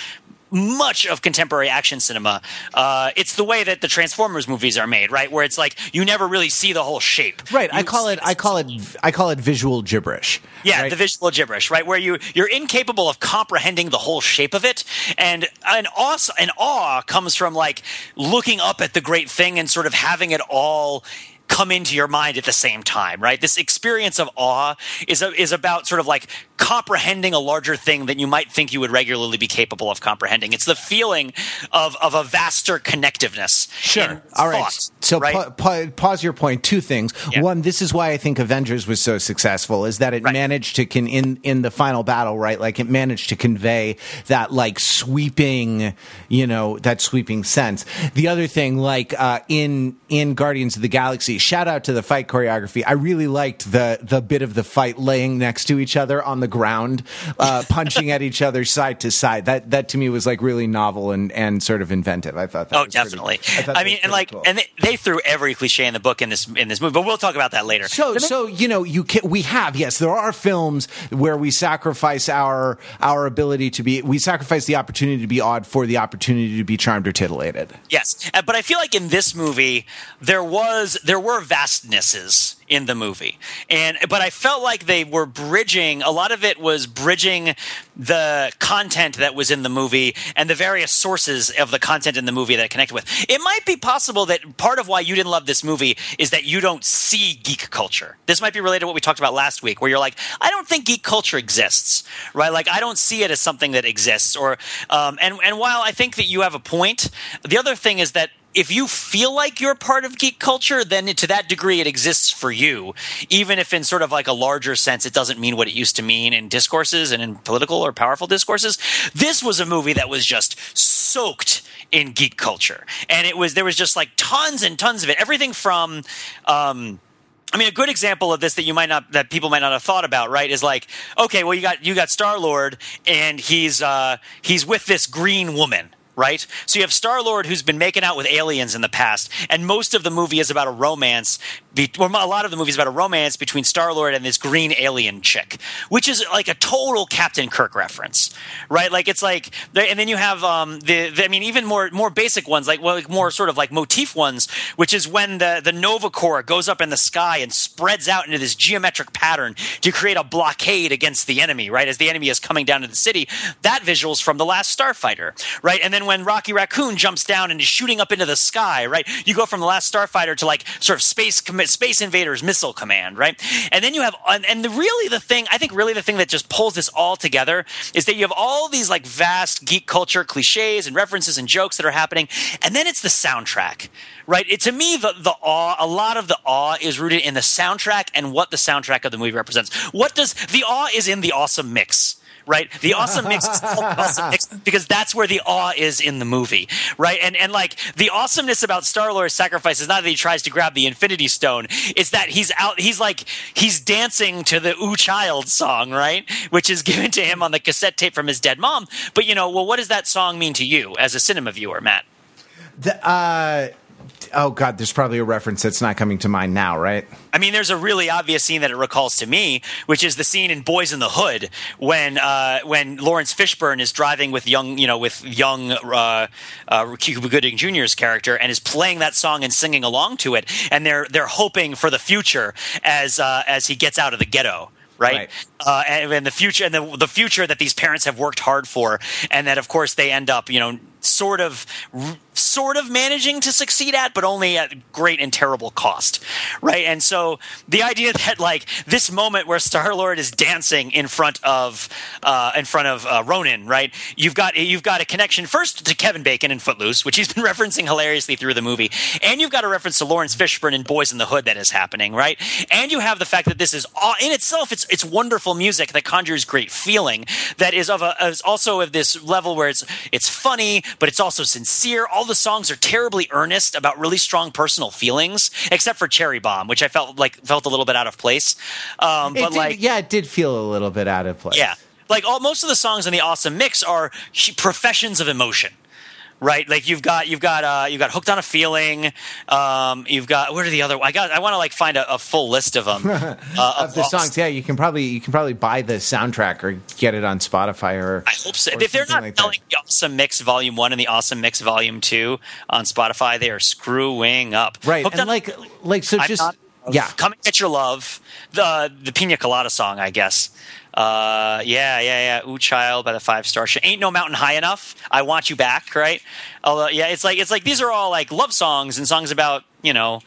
much of contemporary action cinema. Uh, it's the way that the Transformers movies are made, right? Where it's like you never really see the whole shape. Right, I call it. I call it. I call it visual gibberish. yeah, right? the visual gibberish, right? Where you you're incapable of comprehending the whole shape of it, and an awe, an awe comes from like looking up at the great thing and sort of having it all come into your mind at the same time, right? This experience of awe is a, is about sort of like comprehending a larger thing that you might think you would regularly be capable of comprehending. It's the feeling of of a vaster connectiveness. Sure. All right. thought, so right? pa- pa- pause your point. Two things. Yeah. One, this is why I think Avengers was so successful is that it Right. managed to con- in in the final battle, right? Like it managed to convey that like sweeping, you know, that sweeping sense. The other thing, like uh, in in Guardians of the Galaxy, shout out to the fight choreography. I really liked the the bit of the fight laying next to each other on the ground, uh, punching at each other side to side. That that to me was like really novel and and sort of inventive. I thought that. Oh, was pretty- definitely. I, I, mean, and like, cool. and they, they threw every cliche in the book in this in this movie, but we'll talk about that later. So, so you know, you can, we have yes, there are films where we sacrifice our our ability to be, we sacrifice the opportunity to be awed for the opportunity to be charmed or titillated. Yes, Uh, but I feel like in this movie there was there were vastnesses in the movie, and but I felt like they were bridging. A lot of it was bridging the content that was in the movie and the various sources of the content in the movie that it connected with. It might be possible that part of why you didn't love this movie is that you don't see geek culture. This might be related to what we talked about last week, where you're like, I don't think geek culture exists, right? Like I don't see it as something that exists, or um, and and while I think that you have a point, the other thing is that if you feel like you're part of geek culture, then to that degree it exists for you, even if in sort of like a larger sense it doesn't mean what it used to mean in discourses and in political or powerful discourses. This was a movie that was just soaked in geek culture, and it was there was just like tons and tons of it. Everything from um, I mean, a good example of this that you might not, that people might not have thought about, right, is like, okay, well, you got you got Star Lord, and he's uh, he's with this green woman. Right, so you have Star Lord who's been making out with aliens in the past, and most of the movie is about a romance. Be- or a lot of the movies about a romance between Star Lord and this green alien chick, which is like a total Captain Kirk reference, right? Like it's like, and then you have um, the, the, I mean, even more more basic ones, like well, like more sort of like motif ones, which is when the the Nova Corps goes up in the sky and spreads out into this geometric pattern to create a blockade against the enemy, right? As the enemy is coming down to the city, that visuals from the Last Starfighter, right? And then when Rocky Raccoon jumps down and is shooting up into the sky, right? You go from the Last Starfighter to like sort of space com- space invaders missile command, right? And then you have and the, really the thing I think really the thing that just pulls this all together is that you have all these like vast geek culture cliches and references and jokes that are happening, and then it's the soundtrack, right? It, to me, the the awe, a lot of the awe is rooted in the soundtrack and what the soundtrack of the movie represents. What does the awe is in the awesome mix right? The awesome mix is called the awesome mix because that's where the awe is in the movie, right? And and like the awesomeness about Star Lord's sacrifice is not that he tries to grab the Infinity Stone; it's that he's out. He's like he's dancing to the "Ooh Child" song, right? Which is given to him on the cassette tape from his dead mom. But you know, well, what does that song mean to you as a cinema viewer, Matt? The, uh, oh God, there's probably a reference that's not coming to mind now, right? I mean, there's a really obvious scene that it recalls to me, which is the scene in Boys in the Hood when uh, when Laurence Fishburne is driving with young, you know, with young uh, uh, Cuba Gooding Jr.'s character and is playing that song and singing along to it, and they're they're hoping for the future as uh, as he gets out of the ghetto. Right, Right. Uh, and, and the future, and the the future that these parents have worked hard for, and that of course they end up, you know, sort of sort of managing to succeed at, but only at great and terrible cost, right? And so the idea that like this moment where Star Lord is dancing in front of uh, in front of uh, Ronan, right? You've got you've got a connection first to Kevin Bacon in Footloose, which he's been referencing hilariously through the movie, and you've got a reference to Laurence Fishburne in Boys in the Hood that is happening, right? And you have the fact that this is all, in itself it's it's wonderful music that conjures great feeling that is of a is also of this level where it's it's funny, but it's also sincere. All the songs are terribly earnest about really strong personal feelings, except for Cherry Bomb, which I felt like felt a little bit out of place. Um, but did- like, yeah, it did feel a little bit out of place. yeah, like all most of the songs in the awesome mix are professions of emotion. Right, like you've got you've got uh, you've got hooked on a feeling. Um, you've got what are the other? I got I want to like find a, a full list of them uh, of the songs. Yeah, you can probably you can probably buy the soundtrack or get it on Spotify or. I hope so. If they're not like that. selling the Awesome Mix Volume One and the Awesome Mix Volume Two on Spotify, they are screwing up. right, Hooked and like like so I'm just not- yeah. Come and Get Your Love, the the Pina Colada song, I guess. Uh, yeah, yeah, yeah. Ooh, Child by the Five Star. Ain't no mountain high enough. I want you back. Right. Although, yeah, it's like it's like these are all like love songs and songs about you know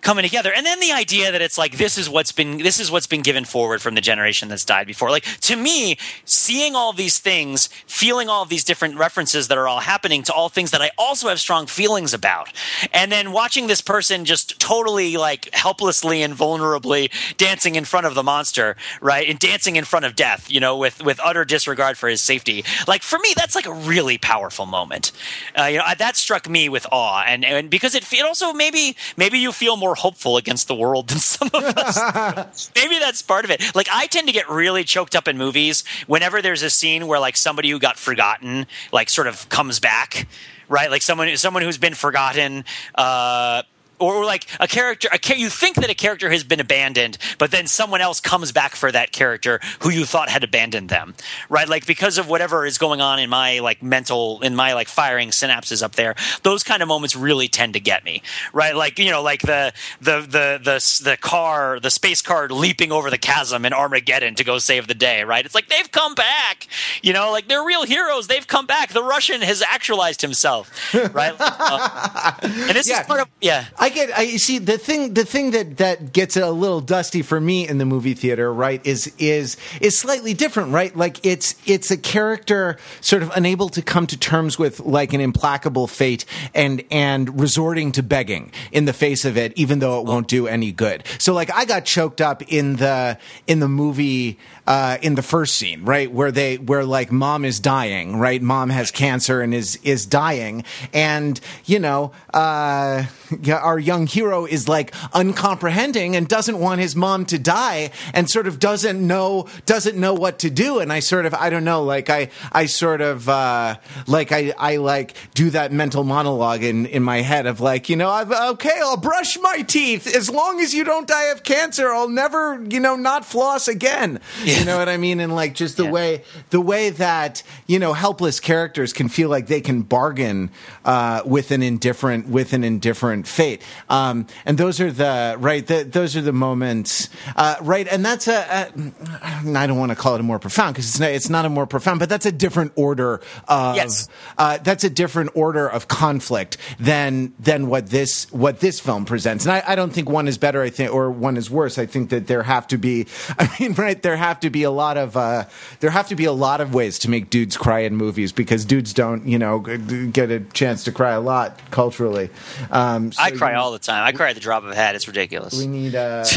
coming together. And then the idea that it's like this is what's been this is what's been given forward from the generation that's died before. Like to me seeing all these things feeling all these different references that are all happening to all things that i also have strong feelings about. And then watching this person just totally like helplessly and vulnerably dancing in front of the monster right? And dancing in front of death you know with with utter disregard for his safety. Like for me that's like a really powerful moment. Uh, you know that struck me with awe. And and because it, it also maybe maybe you feel more hopeful against the world than some of us maybe that's part of it. Like i tend to get really choked up in movies whenever there's a scene where like somebody who got forgotten like sort of comes back right? Like someone someone who's been forgotten uh or, or like a character, a you think that a character has been abandoned, but then someone else comes back for that character who you thought had abandoned them, right? Like because of whatever is going on in my like mental, in my like firing synapses up there, those kind of moments really tend to get me, right? Like you know, like the the the the the car, the space car leaping over the chasm in Armageddon to go save the day, right? It's like they've come back, you know, like they're real heroes. They've come back. The Russian has actualized himself, right? Uh, and this Yeah. is part of yeah. I get. I see the thing. The thing that that gets a little dusty for me in the movie theater, right, is is is slightly different, right? Like it's it's a character sort of unable to come to terms with like an implacable fate and and resorting to begging in the face of it, even though it won't do any good. So like I got choked up in the in the movie uh, in the first scene, right, where they where like mom is dying, right? Mom has cancer and is is dying, and you know, uh, yeah, our young hero is like uncomprehending and doesn't want his mom to die, and sort of doesn't know doesn't know what to do. And I sort of I don't know, like I I sort of uh, like I I like do that mental monologue in in my head of like you know I've, okay I'll brush my teeth as long as you don't die of cancer I'll never you know not floss again. You know what I mean? And like just the Yeah. way the way that you know helpless characters can feel like they can bargain uh, with an indifferent with an indifferent fate. Um, and those are the right. The, those are the moments, uh, right? And that's a, a. I don't want to call it a more profound because it's not, it's not a more profound, but that's a different order of. Yes. Uh, that's a different order of conflict than than what this what this film presents. And I, I don't think one is better. I think or one is worse. I think that there have to be. I mean, right? There have to be a lot of uh, there have to be a lot of ways to make dudes cry in movies because dudes don't you know get a chance to cry a lot culturally. Um, so I cry you- all the time. I cry at the drop of a hat. It's ridiculous. we need uh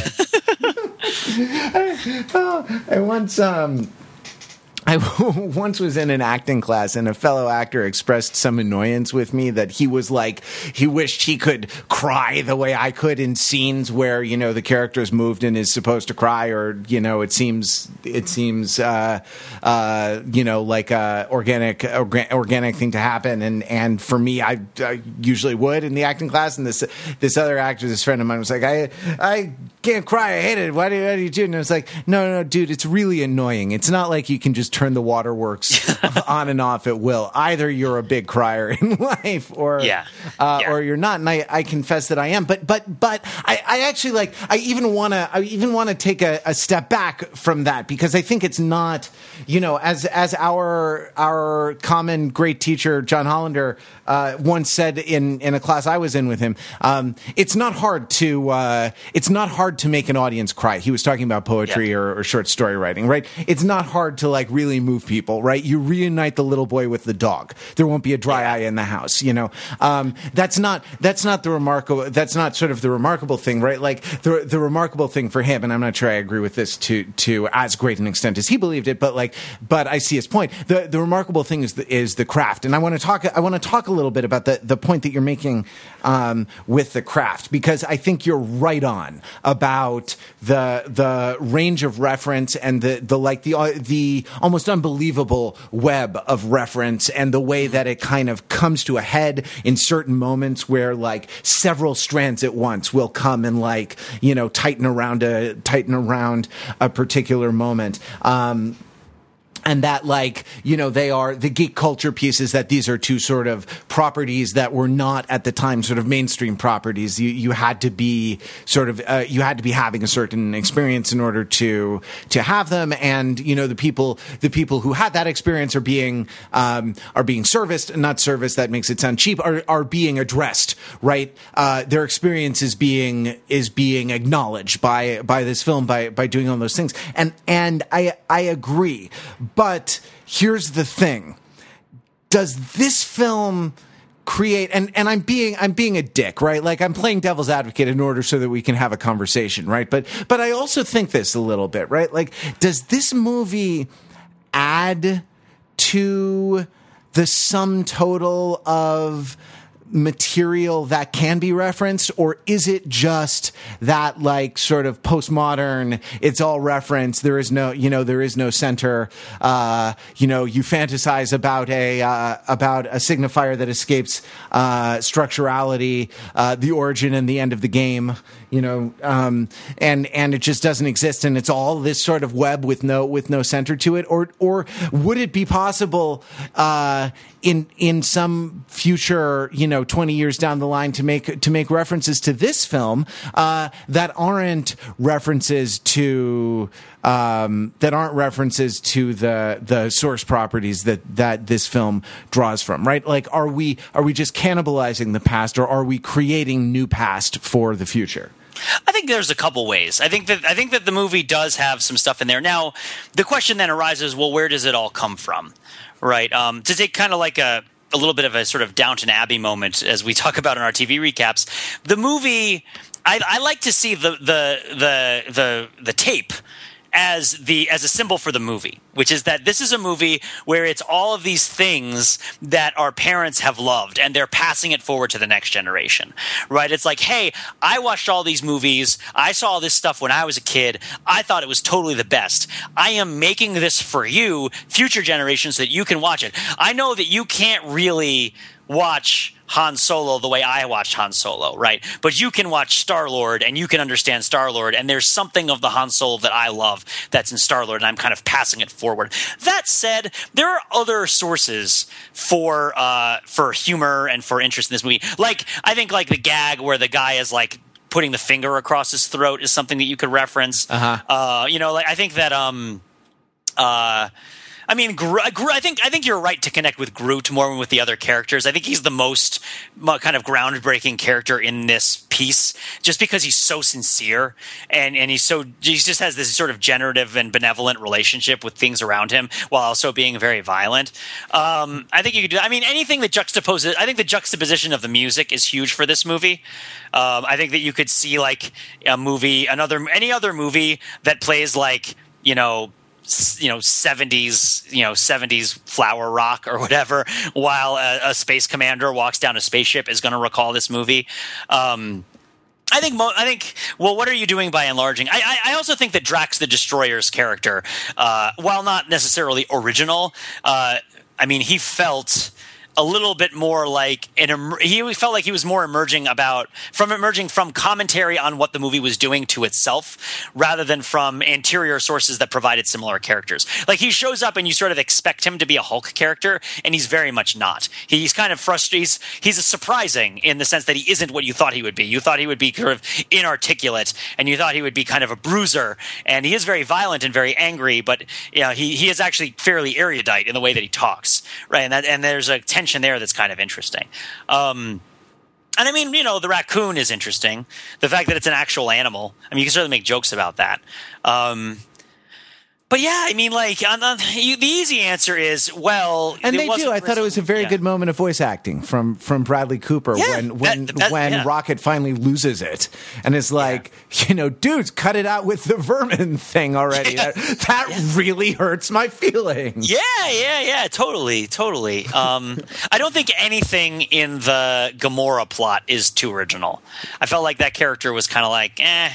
I once um I once was in an acting class and a fellow actor expressed some annoyance with me that he was like, he wished he could cry the way I could in scenes where, you know, the character's moved and is supposed to cry or, you know, it seems, it seems, uh, uh, you know, like a organic, orga- organic thing to happen. And, and for me, I, I usually would in the acting class. And this, this other actor, this friend of mine was like, I, I can't cry. I hate it. Why do, why do you do it? And I was like, no, no, dude, it's really annoying. It's not like you can just turn the waterworks on and off at will. Either you're a big crier in life, or Yeah. Uh, Yeah. or you're not. And I, I confess that I am. But but but I, I actually like. I even want to. I even want to take a, a step back from that because I think it's not. You know, as as our our common great teacher John Hollander uh, once said in in a class I was in with him. Um, it's not hard to uh, it's not hard to make an audience cry. He was talking about poetry Yeah. or, or short story writing, right? It's not hard to like really move people, right? You reunite the little boy with the dog. There won't be a dry eye in the house, you know. Um, that's not that's not the remarkable. That's not sort of the remarkable thing, right? Like the the remarkable thing for him, and I'm not sure I agree with this to to as great an extent as he believed it, but like, but I see his point. The the remarkable thing is the, is the craft, and I want to talk. I want to talk a little bit about the the point that you're making um, with the craft because I think you're right on about the the range of reference and the the like the uh, the almost unbelievable web of reference and the way that it kind of comes to a head in certain moments where like several strands at once will come and like you know tighten around a tighten around a particular moment. Um, and that like you know they are the geek culture pieces that these are two sort of properties that were not at the time sort of mainstream properties. You you had to be sort of uh, you had to be having a certain experience in order to to have them. And you know the people the people who had that experience are being um, are being serviced not serviced that makes it sound cheap are are being addressed right? Uh, their experience is being is being acknowledged by by this film by by doing all those things. And and I I agree but here's the thing does this film create and and I'm being I'm being a dick, right? Like I'm playing devil's advocate in order so that we can have a conversation, right? But but I also think this a little bit, right? Like does this movie add to the sum total of material that can be referenced or is it just that like sort of postmodern it's all reference there is no you know there is no center uh you know you fantasize about a uh, about a signifier that escapes uh structurality uh the origin and the end of the game you know um and and it just doesn't exist and it's all this sort of web with no with no center to it or or would it be possible uh in in some future you know 20 years down the line to make to make references to this film uh that aren't references to um that aren't references to the the source properties that that this film draws from right like are we are we just cannibalizing the past or are we creating new past for the future I think there's a couple ways. I think that I think that the movie does have some stuff in there. Now, the question then arises: Well, where does it all come from? Right? Um, to take kind of like a a little bit of a sort of Downton Abbey moment as we talk about in our TV recaps. The movie, I, I like to see the the the the the tape as the as a symbol for the movie, which is that this is a movie where it's all of these things that our parents have loved and they're passing it forward to the next generation. Right? It's like, "Hey, I watched all these movies. I saw this stuff when I was a kid. I thought it was totally the best. I am making this for you, future generations so that you can watch it. I know that you can't really watch Han Solo the way I watched Han Solo, right? But you can watch Star Lord and you can understand Star Lord, and there's something of the Han Solo that I love that's in Star Lord, and I'm kind of passing it forward. That said, there are other sources for uh, for humor and for interest in this movie. Like I think like the gag where the guy is like putting the finger across his throat is something that you could reference. Uh-huh. Uh, you know, like I think that um uh I mean, Gro- I think I think you're right to connect with Groot more than with the other characters. I think he's the most kind of groundbreaking character in this piece, just because he's so sincere and and he's so he just has this sort of generative and benevolent relationship with things around him, while also being very violent. Um, I think you could do. I mean, anything that juxtaposes. I think the juxtaposition of the music is huge for this movie. Um, I think that you could see like a movie, another any other movie that plays like you know you know 70s you know 70s flower rock or whatever while a, a space commander walks down a spaceship is going to recall this movie um I think. Mo- I think. Well, what are you doing by enlarging? I, I, I also think that Drax the Destroyer's character, uh, while not necessarily original, uh, I mean, he felt a little bit more like an. He felt like he was more emerging about from emerging from commentary on what the movie was doing to itself, rather than from anterior sources that provided similar characters. Like he shows up and you sort of expect him to be a Hulk character, and he's very much not. He's kind of frustrated. He's, he's surprising in the sense that he isn't what you thought he would be. You thought he would be sort of inarticulate, and you thought he would be kind of a bruiser. And he is very violent and very angry, but you know, he he is actually fairly erudite in the way that he talks, right? And that and there's a tension there that's kind of interesting. Um, and I mean, you know, the raccoon is interesting. The fact that it's an actual animal. I mean, you can certainly make jokes about that. Um, but yeah, I mean, like, on, on, you, the easy answer is well, And they do. I thought it was a very yeah. good moment of voice acting from from Bradley Cooper Yeah, when when that- that- when yeah. Rocket finally loses it and is like, you know, dudes, cut it out with the vermin thing already. That, that really hurts my feelings. Yeah, yeah, yeah, totally, totally. Um, I don't think anything in the Gamora plot is too original. I felt like that character was kind of like, eh,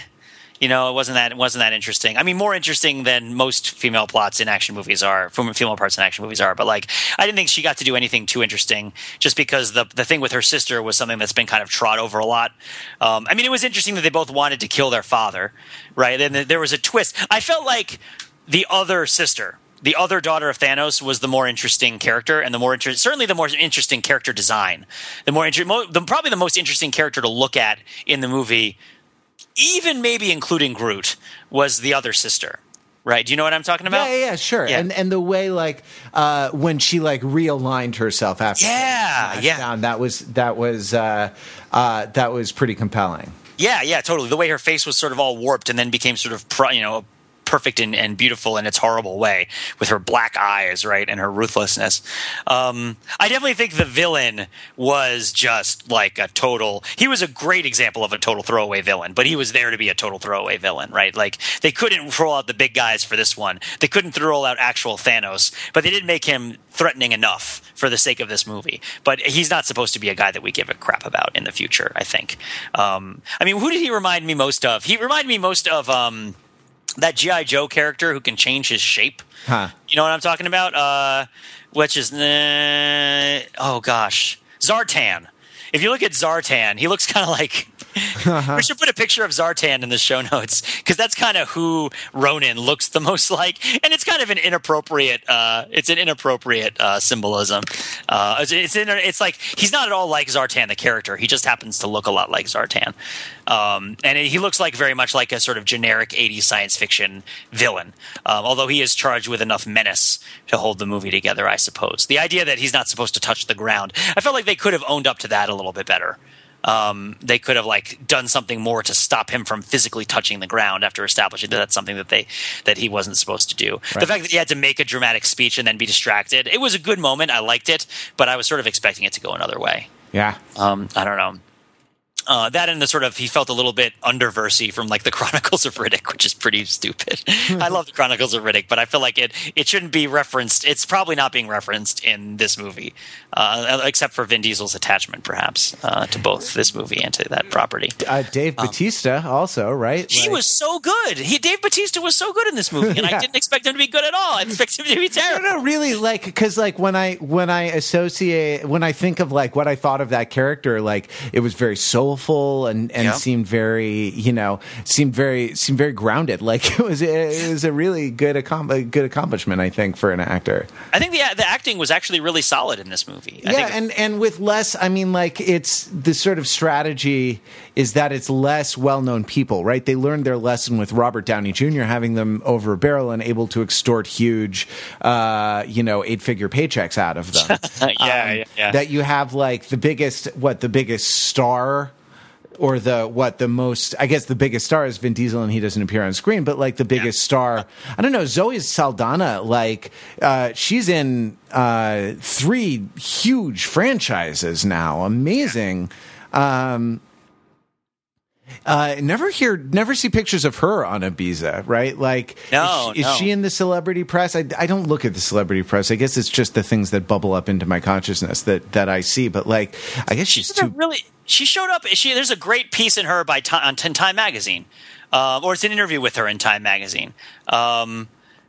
you know, it wasn't that it wasn't that interesting. I mean, more interesting than most female plots in action movies are, fem- female parts in action movies are. But like, I didn't think she got to do anything too interesting, just because the the thing with her sister was something that's been kind of trod over a lot. Um, I mean, it was interesting that they both wanted to kill their father, right? And there was a twist. I felt like the other sister the other daughter of Thanos was the more interesting character, and the more inter- certainly the more interesting character design. The more inter- mo- the, probably the most interesting character to look at in the movie, even maybe including Groot, was the other sister. Right? Do you know what I'm talking about? Yeah, yeah, yeah, sure. Yeah. And and the way like uh, when she like realigned herself after Yeah, yeah. down, that was that was uh, uh, that was pretty compelling. Yeah, yeah, totally. The way her face was sort of all warped and then became sort of, pro- you know, perfect and, and beautiful in its horrible way with her black eyes, right, and her ruthlessness. Um, I definitely think the villain was just like a total. He was a great example of a total throwaway villain, but he was there to be a total throwaway villain, right? Like they couldn't roll out the big guys for this one. They couldn't roll out actual Thanos, but they didn't make him threatening enough for the sake of this movie. But he's not supposed to be a guy that we give a crap about in the future. I think. Um, I mean, who did he remind me most of? He reminded me most of. Um, that GI Joe character who can change his shape. Huh. You know what I'm talking about? Uh, which is uh, oh gosh, Zartan. If you look at Zartan, he looks kind of like. We should put a picture of Zartan in the show notes because that's kind of who Ronan looks the most like, and it's kind of an inappropriate. Uh, it's an inappropriate uh, symbolism. Uh, it's it's, in, it's like he's not at all like Zartan the character. He just happens to look a lot like Zartan, um, and he looks like very much like a sort of generic '80s science fiction villain. Um, although he is charged with enough menace to hold the movie together, I suppose. The idea that he's not supposed to touch the ground, I felt like they could have owned up to that a little bit better um, they could have like done something more to stop him from physically touching the ground after establishing that that's something that they that he wasn't supposed to do. The fact that he had to make a dramatic speech and then be distracted, it was a good moment. I liked it, but I was sort of expecting it to go another way. Yeah. Um, I don't know. Uh, that and the sort of he felt a little bit underversy from like the Chronicles of Riddick, which is pretty stupid. I love the Chronicles of Riddick, but I feel like it it shouldn't be referenced. It's probably not being referenced in this movie, uh, except for Vin Diesel's attachment, perhaps, uh, to both this movie and to that property. Uh, Dave Batista also, right? Um, He Like- was so good. He Dave Batista was so good in this movie, and Yeah. I didn't expect him to be good at all. I expected him to be No, terrible. no, really, like, because like when I when I associate when I think of like what I thought of that character, like it was very soulful and and Yeah. seemed very you know seemed very seemed very grounded. Like it was it was a really good accom- a good accomplishment, I think, for an actor. I think the the acting was actually really solid in this movie. I yeah, and and with less, I mean, like it's the sort of strategy is that it's less well-known people, right? They learned their lesson with Robert Downey Jr. having them over a barrel and able to extort huge, uh, you know, eight-figure paychecks out of them. Yeah, yeah, yeah. That you have like the biggest, what the biggest star. Or the what the most I guess the biggest star is Vin Diesel and he doesn't appear on screen, but like the biggest star I don't know Zoe Saldana like uh, she's in uh, three huge franchises now, amazing. Um, Uh, never hear, never see pictures of her on Ibiza, right? Like, No, is, she, is she in the celebrity press? I, I don't look at the celebrity press. I guess it's just the things that bubble up into my consciousness that that I see. But like, I guess she's She's too. really. She showed up. She there's a great piece in her by Time, on Time magazine, um, or it's an interview with her in Time magazine. Um,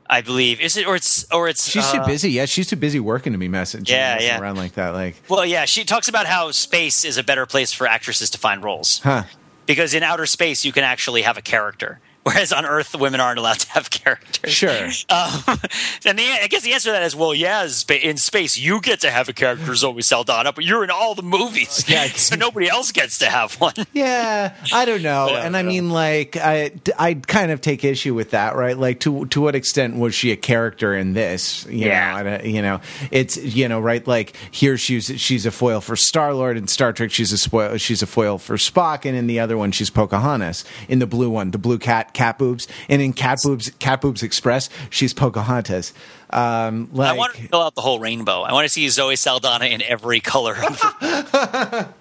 I believe is it or it's or it's She's too uh, busy. Yeah, she's too busy working to be messaging Yeah, messing yeah. around like that. Like, Well, yeah, she talks about how space is a better place for actresses to find roles. huh? Because in outer space, you can actually have a character, whereas on Earth, women aren't allowed to have characters. Sure. Um, and the, I guess the answer to that is, well, yeah, spa- in space, you get to have a character, Zoe Saldana, but you're in all the movies, Yeah. so nobody else gets to have one. Yeah, I don't know, Yeah, and I yeah. mean, like, I I kind of take issue with that, right? Like, to to what extent was she a character in this? You Yeah. know, don't- you know, it's you know, right? Like here, she's she's a foil for Star Lord in Star Trek. She's a spoil, she's a foil for Spock, and in the other one, she's Pocahontas. In the blue one, the blue cat, cat boobs, and in cat boobs, cat boobs express, she's Pocahontas. Um, like, I want to fill out the whole rainbow. I want to see Zoe Saldana in every color. Of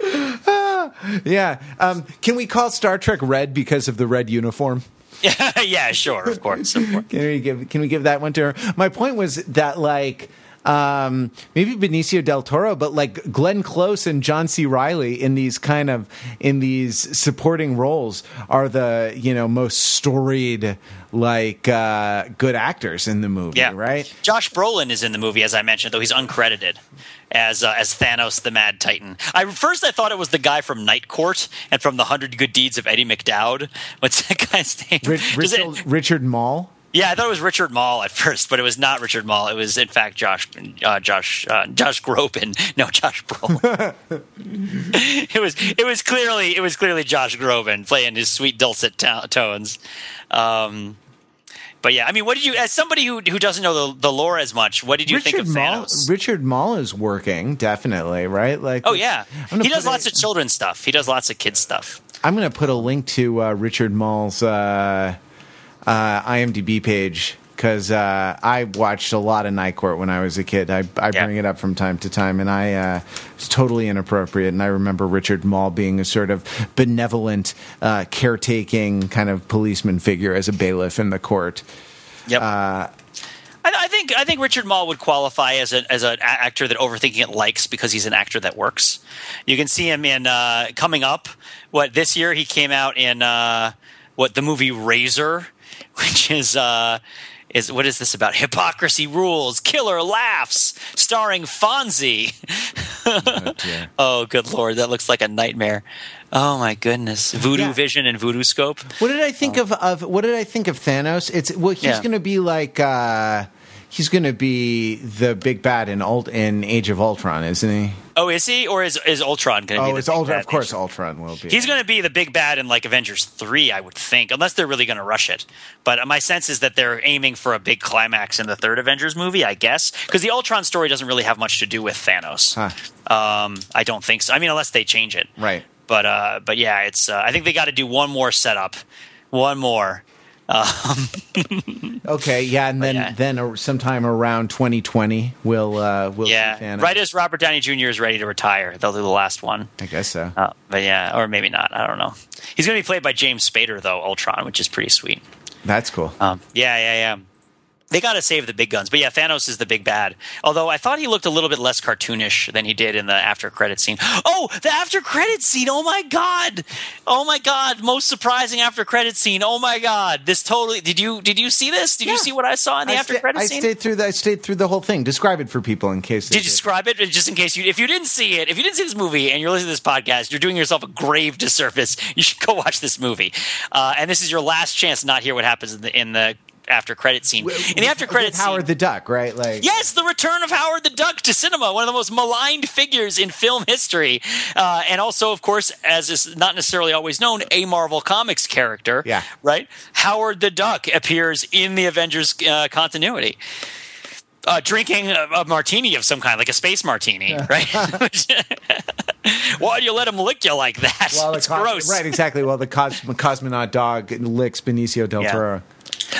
yeah. Um, can we call Star Trek red because of the red uniform? yeah, sure, of course, of course. Can we give Can we give that one to her? My point was that like um, maybe Benicio del Toro, but like Glenn Close and John C. Reilly in these kind of in these supporting roles are the you know most storied like uh, good actors in the movie, Yeah, right? Josh Brolin is in the movie, as I mentioned, though he's uncredited as uh, as Thanos, the Mad Titan. I first I thought it was the guy from Night Court and from the Hundred Good Deeds of Eddie McDowd. What's that guy's name? Rich, Does it- Richard, Richard Moll. Yeah, I thought it was Richard Moll at first, but it was not Richard Moll. It was in fact Josh uh, Josh uh, Josh Groban. No, Josh Brolin. it was it was clearly it was clearly Josh Groban playing his sweet dulcet to- tones. Um, but yeah, I mean, what did you, as somebody who who doesn't know the, the lore as much, what did you Richard think of Moll. Thanos? Richard Moll is working definitely, right? Like, Oh yeah, he does lots of children's stuff. He does lots of kids stuff. I'm going to put a link to uh, Richard Moll's uh, uh, IMDb page because uh, I watched a lot of Night Court when I was a kid. I, I Yeah. bring it up from time to time, and I uh, it's totally inappropriate. And I remember Richard Moll being a sort of benevolent, uh, caretaking kind of policeman figure as a bailiff in the court. Yep. Uh, I, I think I think Richard Moll would qualify as a as an actor that overthinking it likes because he's an actor that works. You can see him in uh, coming up. What this year he came out in uh, what the movie Razor, which is. Uh, is what is this about? Hypocrisy rules, killer laughs, starring Fonzie. dear. oh, good lord, that looks like a nightmare. Oh my goodness, Voodoo Yeah. Vision and Voodoo Scope. What did I think of, of what did I think of Thanos? It's well, he's Yeah. going to be like uh, he's going to be the big bad in Ult in Age of Ultron, isn't he? Oh, is he or is is Ultron going to be? Oh, it's Ultron. Of course? Ultron will be. He's going to be the big bad in like Avengers 3, I would think, unless they're really going to rush it. But my sense is that they're aiming for a big climax in the third Avengers movie, I guess, because the Ultron story doesn't really have much to do with Thanos. Huh. Um, I don't think so. I mean, unless they change it. right. But uh, but yeah, it's. Uh, I think they got to do one more setup, one more. Okay, yeah, and then yeah. then sometime around 2020, we'll uh, we'll Yeah, right as Robert Downey Jr. is ready to retire, they'll do the last one. I guess so. Uh, but yeah, or maybe not. I don't know. He's going to be played by James Spader though, Ultron, which is pretty sweet. That's cool. Um, yeah, yeah, yeah. They got to save the big guns, but yeah, Thanos is the big bad. Although I thought he looked a little bit less cartoonish than he did in the after credit scene. Oh, the after credit scene! Oh my god! Oh my god! Most surprising after credit scene! Oh my god! This totally did you did you see this? Did Yeah. you see what I saw in the I, after sta- credit I scene? stayed through the, I stayed through the whole thing. Describe it for people in case. they Did you describe it just in case you if you didn't see it if you didn't see this movie and you're listening to this podcast you're doing yourself a grave disservice you should go watch this movie uh, and this is your last chance to not hear what happens in the in the after credit scene in the after credit scene Howard the Duck, right? Like Yes, the return of Howard the Duck to cinema, one of the most maligned figures in film history, uh, and also, of course, as is not necessarily always known, a Marvel Comics character. Yeah. right. Howard the Duck appears in the Avengers uh, continuity. Uh, drinking a, a martini of some kind, like a space martini, right? Why do you let him lick you like that? Well, it's cos- gross. Right, exactly. Well, the cos- cosmonaut dog licks Benicio del Yeah. Toro.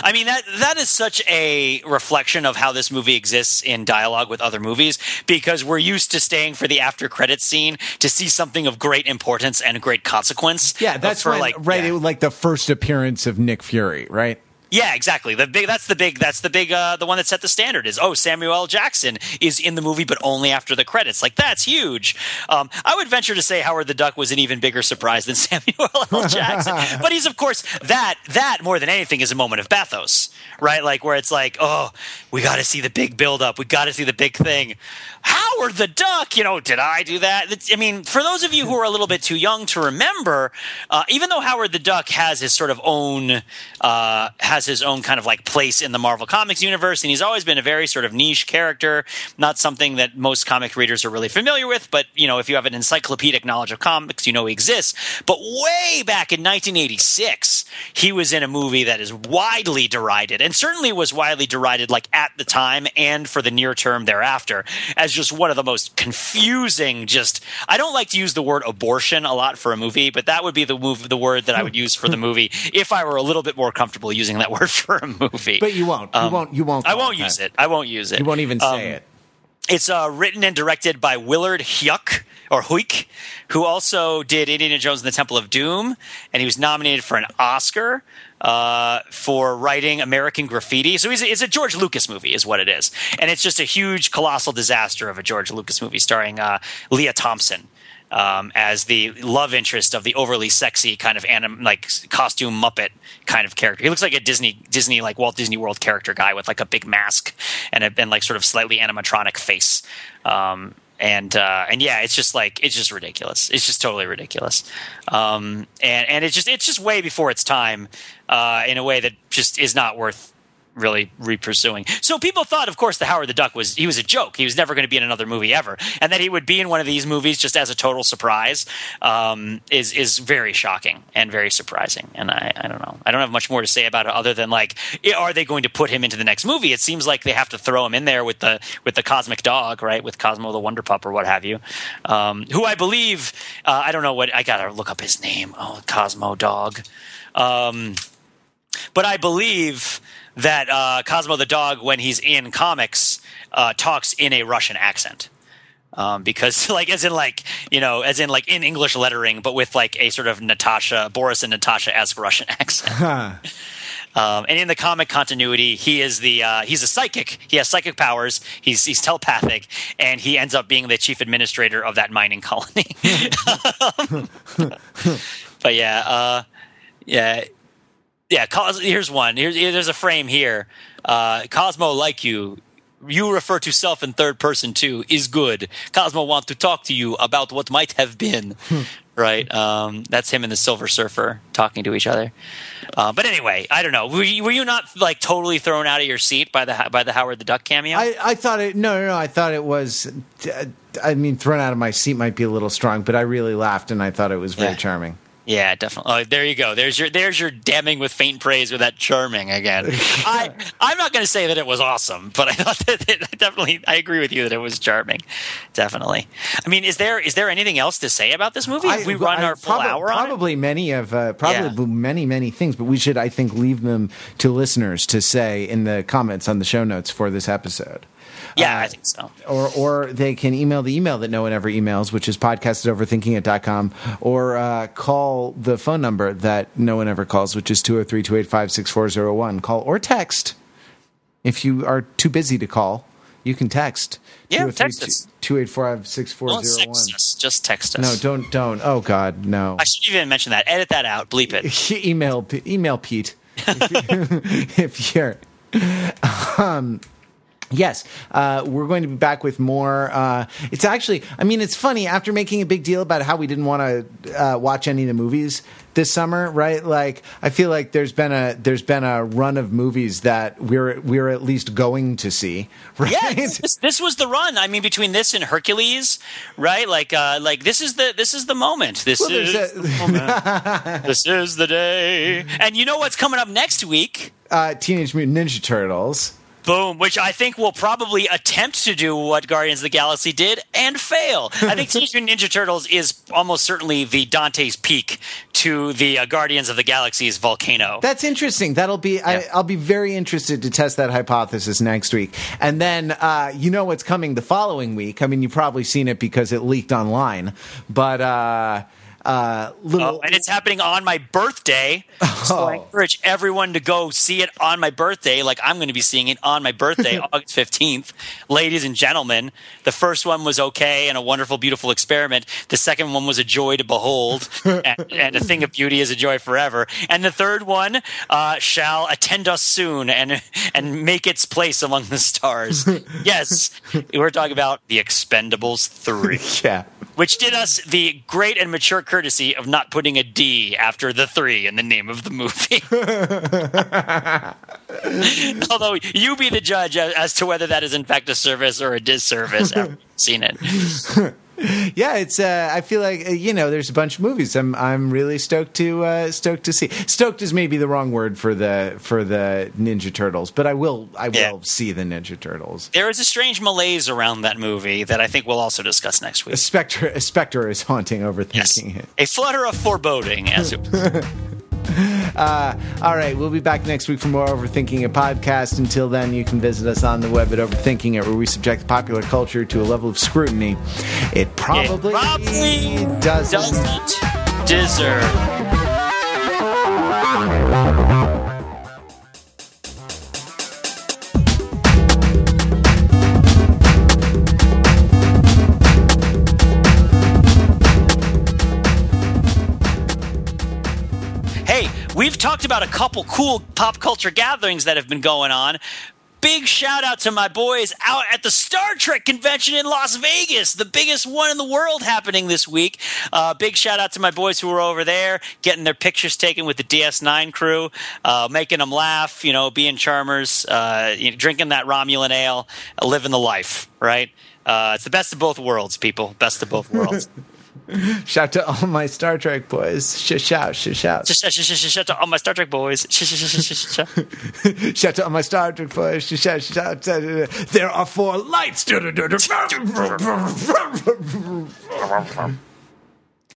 I mean that that is such a reflection of how this movie exists in dialogue with other movies because we're used to staying for the after credits scene to see something of great importance and great consequence. Yeah, that's for when, like right. yeah. It like the first appearance of Nick Fury, right? Yeah, exactly. The big that's the big that's the big uh, the one that set the standard is oh Samuel L. Jackson is in the movie but only after the credits. Like that's huge. Um, I would venture to say Howard the Duck was an even bigger surprise than Samuel L. Jackson. but he's of course that that more than anything is a moment of bathos, right? Like where it's like oh we got to see the big build up, we got to see the big thing. Howard the Duck, you know, did I do that? It's, I mean, for those of you who are a little bit too young to remember, uh, even though Howard the Duck has his sort of own uh, has his own kind of like place in the Marvel Comics universe, and he's always been a very sort of niche character, not something that most comic readers are really familiar with. But you know, if you have an encyclopedic knowledge of comics, you know he exists. But way back in 1986, he was in a movie that is widely derided, and certainly was widely derided, like at the time and for the near term thereafter, as just one of the most confusing. Just I don't like to use the word abortion a lot for a movie, but that would be the move, the word that I would use for the movie if I were a little bit more comfortable using that word for a movie. But you won't. You won't. You won't. I won't that. use it. I won't use it. You won't even Um, say it. It's uh, written and directed by Willard Huyck or Huyck, who also did Indiana Jones and the Temple of Doom, and he was nominated for an Oscar uh, for writing American Graffiti. So he's it's a George Lucas movie, is what it is, and it's just a huge, colossal disaster of a George Lucas movie starring uh, Lea Thompson. Um, as the love interest of the overly sexy kind of anim- like costume Muppet kind of character, he looks like a Disney Disney like Walt Disney World character guy with like a big mask and a and like sort of slightly animatronic face. Um, and uh, and yeah, it's just like it's just ridiculous. It's just totally ridiculous. Um, and and it's just it's just way before its time uh, in a way that just is not worth really re-pursuing. So people thought, of course, that Howard the Duck was he was a joke. He was never going to be in another movie ever, and that he would be in one of these movies just as a total surprise um, is is very shocking and very surprising. And I, I don't know. I don't have much more to say about it other than like, are they going to put him into the next movie? It seems like they have to throw him in there with the with the cosmic dog, right? With Cosmo the Wonder Pup or what have you, um, who I believe uh, I don't know what I gotta look up his name. Oh, Cosmo dog. Um, but I believe that uh, Cosmo the dog, when he's in comics, uh, talks in a Russian accent. Um, because, like, as in, like, you know, as in, like, in English lettering, but with like a sort of Natasha, Boris and Natasha esque Russian accent. Um, and in the comic continuity, he is the uh, he's a psychic. He has psychic powers. He's he's telepathic, and he ends up being the chief administrator of that mining colony. but yeah, uh, yeah, yeah. Cos- here's one. Here's here- there's a frame here. Uh, Cosmo, like you, you refer to self in third person too. Is good. Cosmo want to talk to you about what might have been. right. Um, that's him and the Silver Surfer talking to each other. Uh, but anyway, I don't know. Were you, were you not like totally thrown out of your seat by the by the Howard the Duck cameo? I, I thought it. No, no, no. I thought it was. uh, I mean, thrown out of my seat might be a little strong, but I really laughed and I thought it was very Yeah. charming. Yeah, definitely. Oh, there you go. There's your there's your damning with faint praise with that charming again. I I'm not going to say that it was awesome, but I thought that it, definitely I agree with you that it was charming. Definitely. I mean, is there is there anything else to say about this movie? Have we run I- our full prob- hour on it? Probably many of uh, probably Yeah. many many things, but we should I think leave them to listeners to say in the comments on the show notes for this episode. Yeah, I think so. or or they can email the email that no one ever emails, which is podcast at overthinkingit.com, or uh, call the phone number that no one ever calls, which is 203 285 6401. Call or text. If you are too busy to call, you can text. Yeah, text us. 285 Don't 6401. text us. Just text us. No, don't, don't. Oh, God, no. I should even mention that. Edit that out. Bleep it. email email Pete if, if you're. Um, yes, uh, we're going to be back with more. Uh, it's actually, I mean, it's funny after making a big deal about how we didn't want to uh, watch any of the movies this summer, right? Like, I feel like there's been a there's been a run of movies that we're we're at least going to see, right? Yeah, this, this was the run. I mean, between this and Hercules, right? Like, uh, like this is the this is the moment. This Well, is a- the moment. this is the day. And you know what's coming up next week? uh, Teenage Mutant Ninja Turtles. Boom, which I think will probably attempt to do what Guardians of the Galaxy did and fail. I think Teenage Mutant Ninja Turtles is almost certainly the Dante's Peak to the uh, Guardians of the Galaxy's volcano. That's interesting. That'll be. I, I'll be very interested to test that hypothesis next week. And then uh, you know what's coming the following week. I mean, you've probably seen it because it leaked online. But uh, uh, little Oh, and it's happening on my birthday. So I Oh. encourage everyone to go see it on my birthday. Like I'm going to be seeing it on my birthday, August 15th. Ladies and gentlemen, the first one was okay and a wonderful, beautiful experiment. The second one was a joy to behold, and, and a thing of beauty is a joy forever. And the third one uh, shall attend us soon and and make its place among the stars. yes, we're talking about the Expendables three yeah. Which did us the great and mature courtesy of not putting a D after the three in the name of the movie. Although you be the judge as, as to whether that is in fact a service or a disservice after you've seen it. Yeah, it's. Uh, I feel like uh, you know, there's a bunch of movies. I'm. I'm really stoked to uh, stoked to see. Stoked is maybe the wrong word for the for the Ninja Turtles, but I will. I will Yeah. see the Ninja Turtles. There is a strange malaise around that movie that I think we'll also discuss next week. A specter. A specter is haunting, overthinking Yes. it. A flutter of foreboding, as it Uh, all right, we'll be back next week for more Overthinking a podcast. Until then, you can visit us on the web at Overthinking It, where we subject popular culture to a level of scrutiny it probably, probably doesn't. doesn't deserve. We've talked about a couple cool pop culture gatherings that have been going on. Big shout out to my boys out at the Star Trek convention in Las Vegas, the biggest one in the world happening this week. Uh, big shout out to my boys who were over there, getting their pictures taken with the DS9 crew, uh, making them laugh, you know, being charmers, uh, you know, drinking that Romulan ale, living the life, right? Uh, it's the best of both worlds, people. Best of both worlds. Shout to all my Star Trek boys. Sh- shout, sh- shout. Sh- sh- sh- sh- Shout to all my Star Trek boys. Sh- sh- sh- sh- sh- sh- Shout to all my Star Trek boys. Sh- shout, shout, There are four lights.